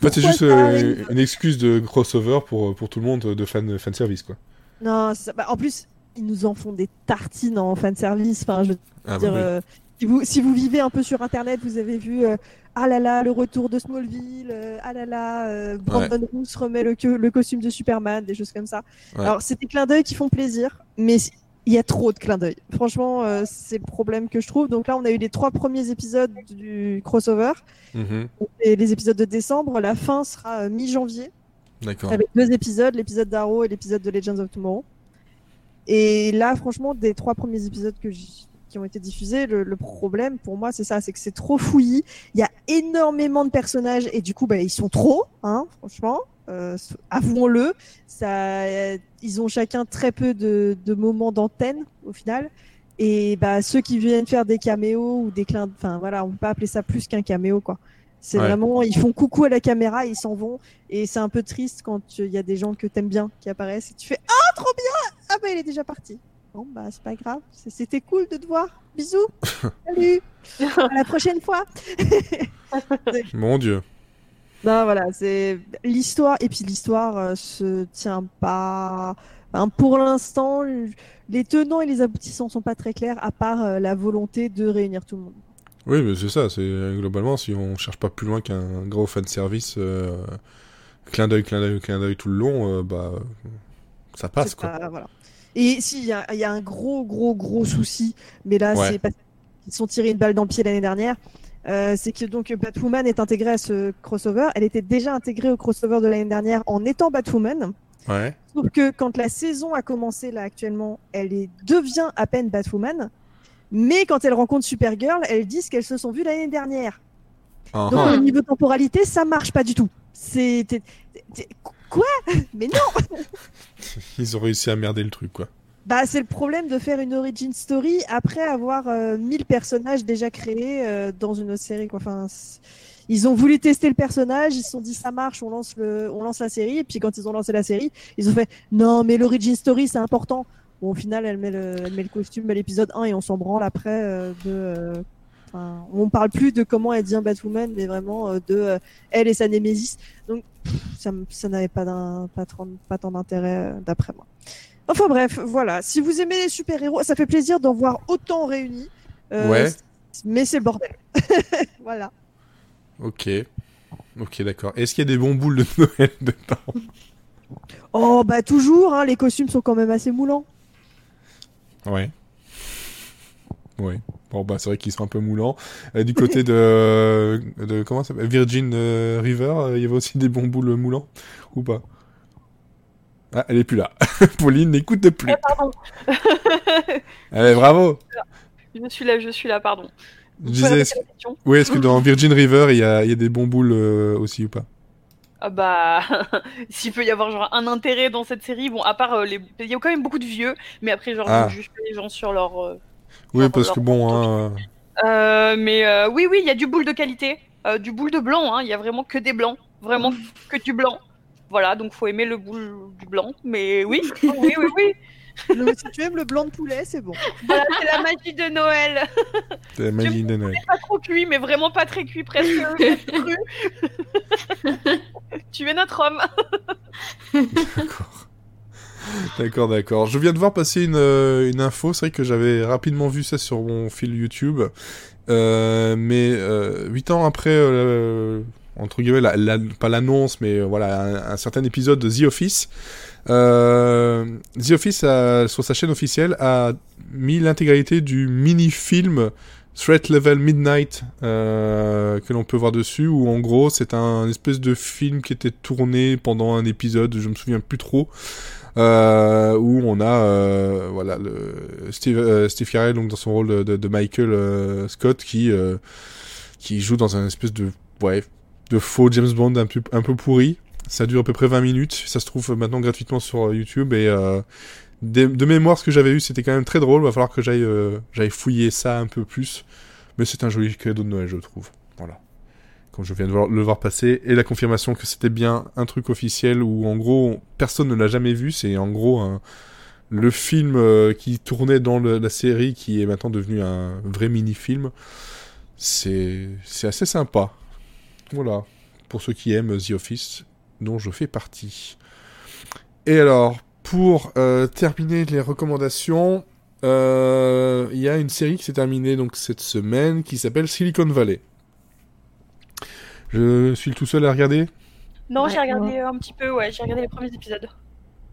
fait, c'est juste euh, une excuse de crossover pour, pour tout le monde de fan, fan service, quoi. Non, ça- bah, en plus, ils nous en font des tartines en fanservice. Enfin, je veux Ah, dire, bah oui. euh, si, vous, si vous vivez un peu sur Internet, vous avez vu euh, Ah là là, le retour de Smallville, euh, Ah là là, euh, Brandon Roos remet le, le costume de Superman, des choses comme ça. Ouais. Alors, c'est des clins d'œil qui font plaisir, mais il y a trop de clins d'œil. Franchement, euh, c'est le problème que je trouve. Donc là, on a eu les trois premiers épisodes du crossover, Mhm. et les épisodes de décembre. La fin sera euh, mi-janvier D'accord. avec deux épisodes, l'épisode d'Arrow et l'épisode de Legends of Tomorrow. Et là, franchement, des trois premiers épisodes que j- qui ont été diffusés, le, le problème pour moi, c'est ça, c'est que c'est trop fouillis. Il y a énormément de personnages et du coup, bah, ils sont trop, hein, franchement. Euh, avouons-le, ça, ils ont chacun très peu de, de moments d'antenne au final. Et bah, ceux qui viennent faire des caméos ou des clins, enfin voilà, on peut pas appeler ça plus qu'un caméo quoi. C'est Ouais. vraiment, ils font coucou à la caméra, ils s'en vont. Et c'est un peu triste quand il y a des gens que t'aimes bien qui apparaissent et tu fais Ah, trop bien Ah, bah, il est déjà parti. Bon, bah, c'est pas grave. C'était cool de te voir. Bisous. Salut. à la prochaine fois. Mon dieu. Non, voilà, c'est l'histoire. Et puis l'histoire euh, se tient pas. Enfin, pour l'instant, les tenants et les aboutissants sont pas très clairs, à part euh, la volonté de réunir tout le monde. Oui, mais c'est ça. C'est globalement, si on cherche pas plus loin qu'un gros fan service, euh, clin d'œil, clin d'œil, clin d'œil tout le long, euh, bah, ça passe quoi. pas- voilà. Et si, il y, a- il y a un gros, gros, gros souci, mais là, Ouais. c'est parce qu'ils se sont tirés une balle dans le pied l'année dernière. euh, c'est que donc Batwoman est intégrée à ce crossover. Elle était déjà intégrée au crossover de l'année dernière en étant Batwoman. Ouais. Sauf que quand la saison a commencé là actuellement, elle est, devient à peine Batwoman. Mais quand elle rencontre Supergirl, elles disent qu'elles se sont vues l'année dernière. Ah, Donc ah. au niveau temporalité, ça marche pas du tout. C'est quoi? Mais non Ils ont réussi à merder le truc quoi. Bah, c'est le problème de faire une origin story après avoir euh, 1000 personnages déjà créés euh, dans une autre série. Quoi. Enfin, ils ont voulu tester le personnage, ils se sont dit ça marche, on lance, le, on lance la série. Et puis quand ils ont lancé la série, ils ont fait non, mais l'origin story c'est important. Bon, au final, elle met le, elle met le costume à l'épisode 1 et on s'en branle après euh, de. Enfin, on parle plus de comment elle devient Batwoman, mais vraiment euh, de euh, elle et sa Némésis. Donc, ça, n'avait pas, pas, pas tant d'intérêt euh, d'après moi. Enfin bref, voilà. Si vous aimez les super-héros, ça fait plaisir d'en voir autant réunis. Euh, Ouais. Mais c'est le bordel. voilà. Ok. Ok, d'accord. Est-ce qu'il y a des bons boules de Noël dedans Oh bah toujours, hein, les costumes sont quand même assez moulants. Ouais. Ouais. Bon, bah, c'est vrai qu'ils sont un peu moulants. Euh, du côté de, de comment ça s'appelle? Virgin euh, River, euh, il y avait aussi des bons boules moulants Ou pas? Ah, elle est plus là. Pauline n'écoute plus. Ah, pardon. Allez, bravo Je suis là, je suis là, pardon. Je disais, question oui, est-ce que dans Virgin River, il y a, il y a des bons boules euh, aussi ou pas? Ah bah, s'il peut y avoir genre un intérêt dans cette série, bon, à part euh, les, il y a quand même beaucoup de vieux, mais après genre Ah. je juge pas les gens sur leur. Oui, parce leur que bon, hein, Euh, mais euh, oui, oui, il y a du boule de qualité, euh, du boule de blanc. hein, Il y a vraiment que des blancs, vraiment que du blanc. Voilà, donc faut aimer le boule du blanc. Mais oui, oui, oui, oui. Si tu aimes le blanc de poulet, c'est bon. Voilà, c'est la magie de Noël. c'est la magie de Noël. Pas trop cuit, mais vraiment pas très cuit, presque cru. tu es notre homme. D'accord. D'accord, d'accord. Je viens de voir passer une, euh, une info. C'est vrai que j'avais rapidement vu ça sur mon fil YouTube. Euh, mais euh, 8 ans après, euh, entre guillemets, pas l'annonce, mais voilà, un, certain épisode de The Office, The Office, sur sa chaîne officielle, a mis l'intégralité du mini-film Threat Level Midnight que l'on peut voir dessus, où en gros c'est un espèce de film qui était tourné pendant un épisode, je me souviens plus trop, euh, où on a euh, voilà le Steve, euh, Steve Carell donc dans son rôle de, Michael Scott qui qui joue dans un espèce de ouais de faux James Bond un peu un peu pourri. Ça dure à peu près 20 minutes. Ça se trouve maintenant gratuitement sur YouTube et de, mémoire, ce que j'avais eu, c'était quand même très drôle. Va falloir que j'aille j'aille fouiller ça un peu plus. Mais c'est un joli cadeau de Noël, je trouve. Voilà. Je viens de le voir passer et la confirmation que c'était bien un truc officiel où en gros personne ne l'a jamais vu. C'est en gros le film euh, qui tournait dans la série qui est maintenant devenu un vrai mini-film. C'est c'est assez sympa. Voilà. Pour ceux qui aiment The Office, dont je fais partie. Et alors, pour euh, terminer les recommandations, euh, il y a une série qui s'est terminée donc cette semaine qui s'appelle Silicon Valley. Je suis le tout seul à regarder Non, Ouais, j'ai regardé un petit peu, ouais, j'ai regardé les premiers épisodes.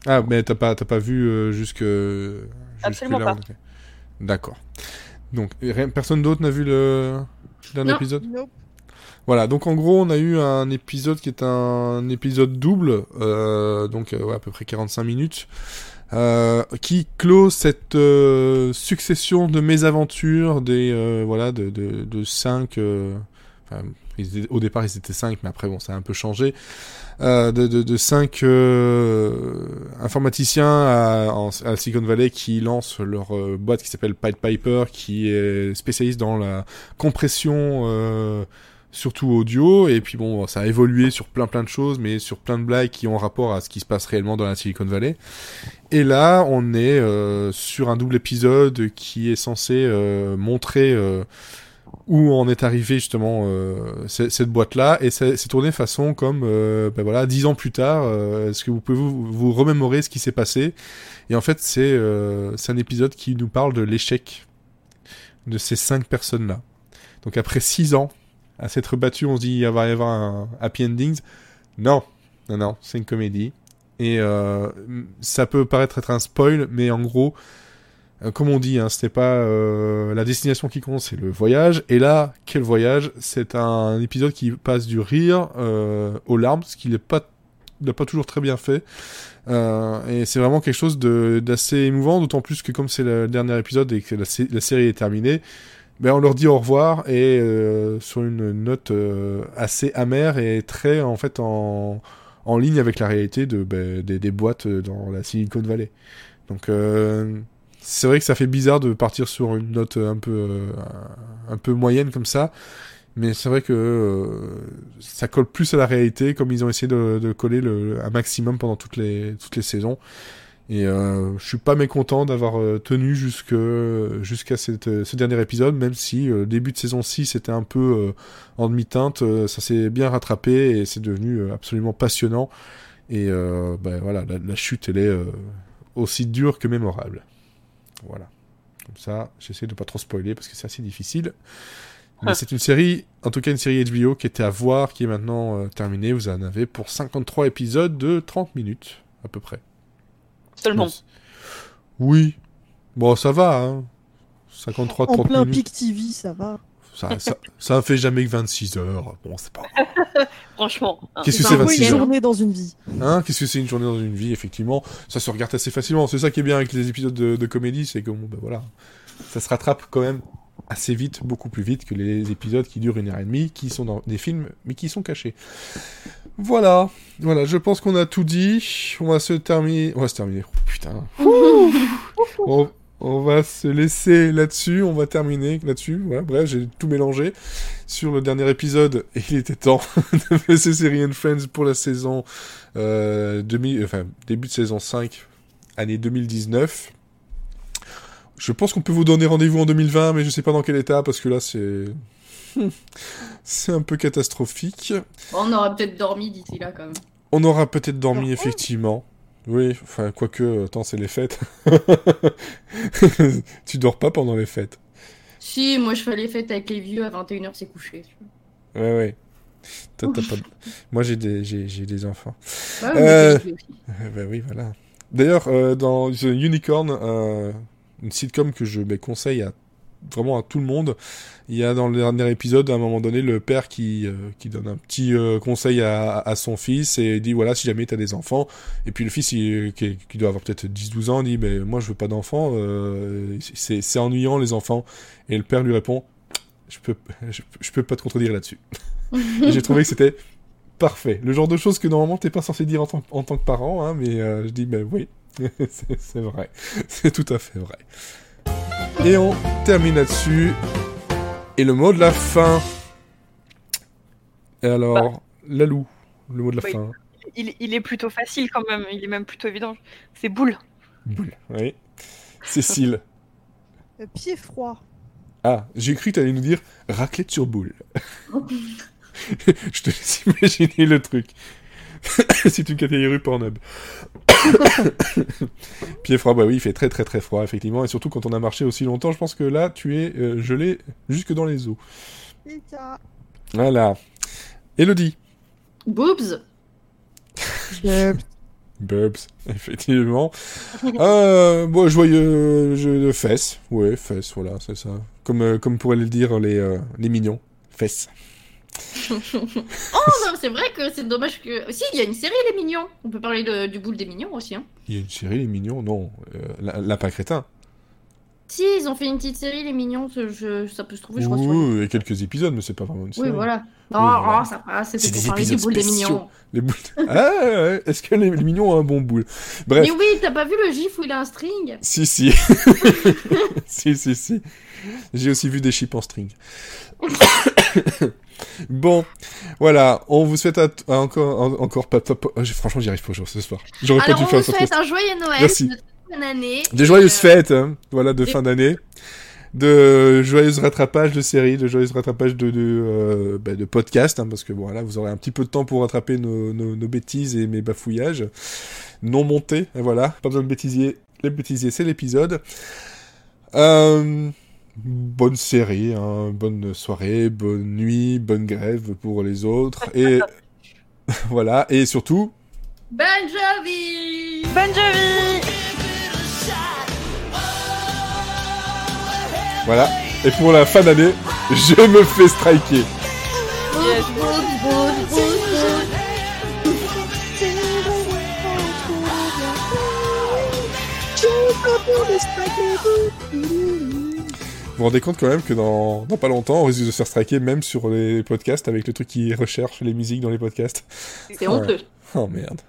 Ah, mais t'as pas, t'as pas vu euh, jusque. Absolument jusque-là, pas. D'accord. Donc, rien- personne d'autre n'a vu le dernier Non. épisode? Nope. Voilà, donc en gros, on a eu un épisode qui est un épisode double, euh, donc euh, ouais, à peu près 45 minutes, euh, qui clôt cette euh, succession de mésaventures des euh, voilà de de, de cinq. Au départ, ils étaient cinq, mais après, bon, ça a un peu changé. Euh, de, de, euh, informaticiens à, en- Silicon Valley qui lancent leur euh, boîte qui s'appelle Pied Piper, qui est spécialiste dans la compression, surtout audio. Et puis bon, ça a évolué sur plein plein de choses, mais sur plein de blagues qui ont rapport à ce qui se passe réellement dans la Silicon Valley. Et là, on est sur un double épisode qui est censé montrer où en est arrivé justement euh, cette boîte-là, et c'est tourné façon comme, euh, ben voilà, dix ans plus tard, euh, est-ce que vous pouvez vous, vous remémorer ce qui s'est passé? Et en fait, c'est euh, c'est un épisode qui nous parle de l'échec de ces cinq personnes-là. Donc après six ans, à s'être battu, on se dit il va y avoir un happy endings. Non, non, non, c'est une comédie. Et euh, ça peut paraître être un spoil, mais en gros, comme on dit, hein, c'était pas euh, la destination qui compte, c'est le voyage. Et là, quel voyage? C'est un épisode qui passe du rire euh, aux larmes, ce qui n'est pas, n'a pas toujours très bien fait. Euh, et c'est vraiment quelque chose d'assez émouvant, d'autant plus que comme c'est le dernier épisode et que la, sé- la série est terminée, ben on leur dit au revoir et euh, sur une note euh, assez amère et très en fait en, en ligne avec la réalité de, ben, des, des boîtes dans la Silicon Valley. Donc euh, c'est vrai que ça fait bizarre de partir sur une note un peu euh, un peu moyenne comme ça, mais c'est vrai que euh, ça colle plus à la réalité comme ils ont essayé de, coller le, un maximum pendant toutes les toutes les saisons. Et euh, je suis pas mécontent d'avoir euh, tenu jusqu'à ce dernier épisode, même si euh, début de saison 6 était un peu en demi-teinte, ça s'est bien rattrapé et c'est devenu absolument passionnant. Et ben voilà, la, la chute elle est aussi dure que mémorable. Voilà. Comme ça, j'essaie de pas trop spoiler parce que c'est assez difficile. Mais Ah. c'est une série, en tout cas une série HBO qui était à voir, qui est maintenant euh, terminée. Vous en avez pour 53 épisodes de 30 minutes à peu près. Seulement. Bon, Oui. Bon, ça va, hein. 53, En 30 plein minutes. pic TV, ça va. Ça, ça, ça fait jamais que 26 heures. Bon, c'est pas Franchement. hein. Qu'est-ce que c'est oui, 26 une heures journée dans une vie. Hein Qu'est-ce que c'est une journée dans une vie, effectivement Ça se regarde assez facilement. C'est ça qui est bien avec les épisodes de, de comédie, c'est que, bon, ben voilà, ça se rattrape quand même assez vite, beaucoup plus vite que les épisodes qui durent une heure et demie, qui sont dans des films, mais qui sont cachés. Voilà, voilà, je pense qu'on a tout dit. On va se terminer... On va se terminer. Oh, putain. on, on va se laisser là-dessus, on va terminer là-dessus. Voilà, bref, j'ai tout mélangé sur le dernier épisode et il était temps de faire ces séries and Friends pour la saison euh, demi, enfin, début de saison 5, année 2019. Je pense qu'on peut vous donner rendez-vous en 2020, mais je sais pas dans quel état parce que là c'est c'est un peu catastrophique. On aura peut-être dormi d'ici là quand même. On aura peut-être dormi effectivement. Oui, enfin, quoique, attends, c'est les fêtes. tu dors pas pendant les fêtes. Si, moi je fais les fêtes avec les vieux à 21h, c'est couché. Ouais, ouais. Toi, t'as pas de- Moi, j'ai des, j'ai, des enfants. Ouais, Euh, aussi. Bah oui, voilà. D'ailleurs, euh, dans The Unicorn, euh, une sitcom que je bah, conseille à vraiment à tout le monde, il y a dans le dernier épisode, à un moment donné, le père qui, euh, qui donne un petit euh, conseil à, à son fils et dit voilà, si jamais tu as des enfants, et puis le fils il- qui, qui doit avoir peut-être 10-12 ans dit mais moi je veux pas d'enfants, euh, c'est ennuyant les enfants. Et le père lui répond je peux, je, peux pas te contredire là-dessus. J'ai trouvé que c'était parfait. Le genre de choses que normalement t'es pas censé dire en tant, en tant que parent, hein, mais euh, je dis ben oui, c'est vrai. C'est tout à fait vrai. Et on termine là-dessus. Et le mot de la fin. Et alors, Lalou, le mot de la Oui. fin. Il, il est plutôt facile quand même, il est même plutôt évident. C'est boule. Boule. Oui. Cécile. Pied froid. Ah, j'ai cru que t'allais nous dire raclette sur boule. Je te laisse imaginer le truc. C'est une catégorie Pornhub. Pied froid, bah oui, il fait très très très froid, effectivement. Et surtout quand on a marché aussi longtemps, je pense que là, tu es euh, gelé jusque dans les os. Voilà. Elodie. Boobs Bubs, effectivement. euh, bon, joyeux jeu de fesses. Ouais, fesses, voilà, c'est ça. Comme, euh, comme pourraient le dire les, euh, les mignons. Fesses. Oh non, c'est vrai que c'est dommage que. Si, il y a une série Les Mignons. On peut parler de- du boule des Mignons aussi. Hein. Il y a une série, les mignons Non, euh, la- crétin. Si, ils ont fait une petite série Les Mignons. je- ça peut se trouver, je crois. Oui, il y a quelques épisodes, mais c'est pas vraiment une série. Oui, voilà. Non, Oui, voilà. oh, ça va, C'est des parler du épisodes boule des spéciaux. Mignons. Les boules. Ah, ouais, est-ce que les, les mignons ont un bon boule? Bref. Mais oui, t'as pas vu le gif où il a un string? Si, si. si, si, si. J'ai aussi vu des chips en string. bon, voilà. On vous souhaite à t- à encore, en- encore pas top. oh, j'ai- franchement, j'y arrive pas aujourd'hui ce soir. J'aurais pas dû on faire vous ça. souhaite un joyeux Noël, Merci. une très bonne année. Des joyeuses Euh, fêtes, hein, voilà, de fin d'année. De joyeux rattrapages de séries, de joyeux rattrapages de, de, euh, bah, de podcasts, hein, parce que bon, là, vous aurez un petit peu de temps pour rattraper nos, nos, nos bêtises et mes bafouillages non montés. Et voilà, pas besoin de bêtisier. Les bêtisiers, c'est l'épisode. Euh, bonne série, hein, bonne soirée, bonne nuit, bonne grève pour les autres. Et voilà, et surtout, Bon Jovi Bonne Jovi voilà. Et pour la fin d'année, je me fais striker. Yes. Vous rendez compte quand même que dans, dans pas longtemps, on risque de se faire striker même sur les podcasts avec le truc qui recherche les musiques dans les podcasts. C'est honteux. Oh merde.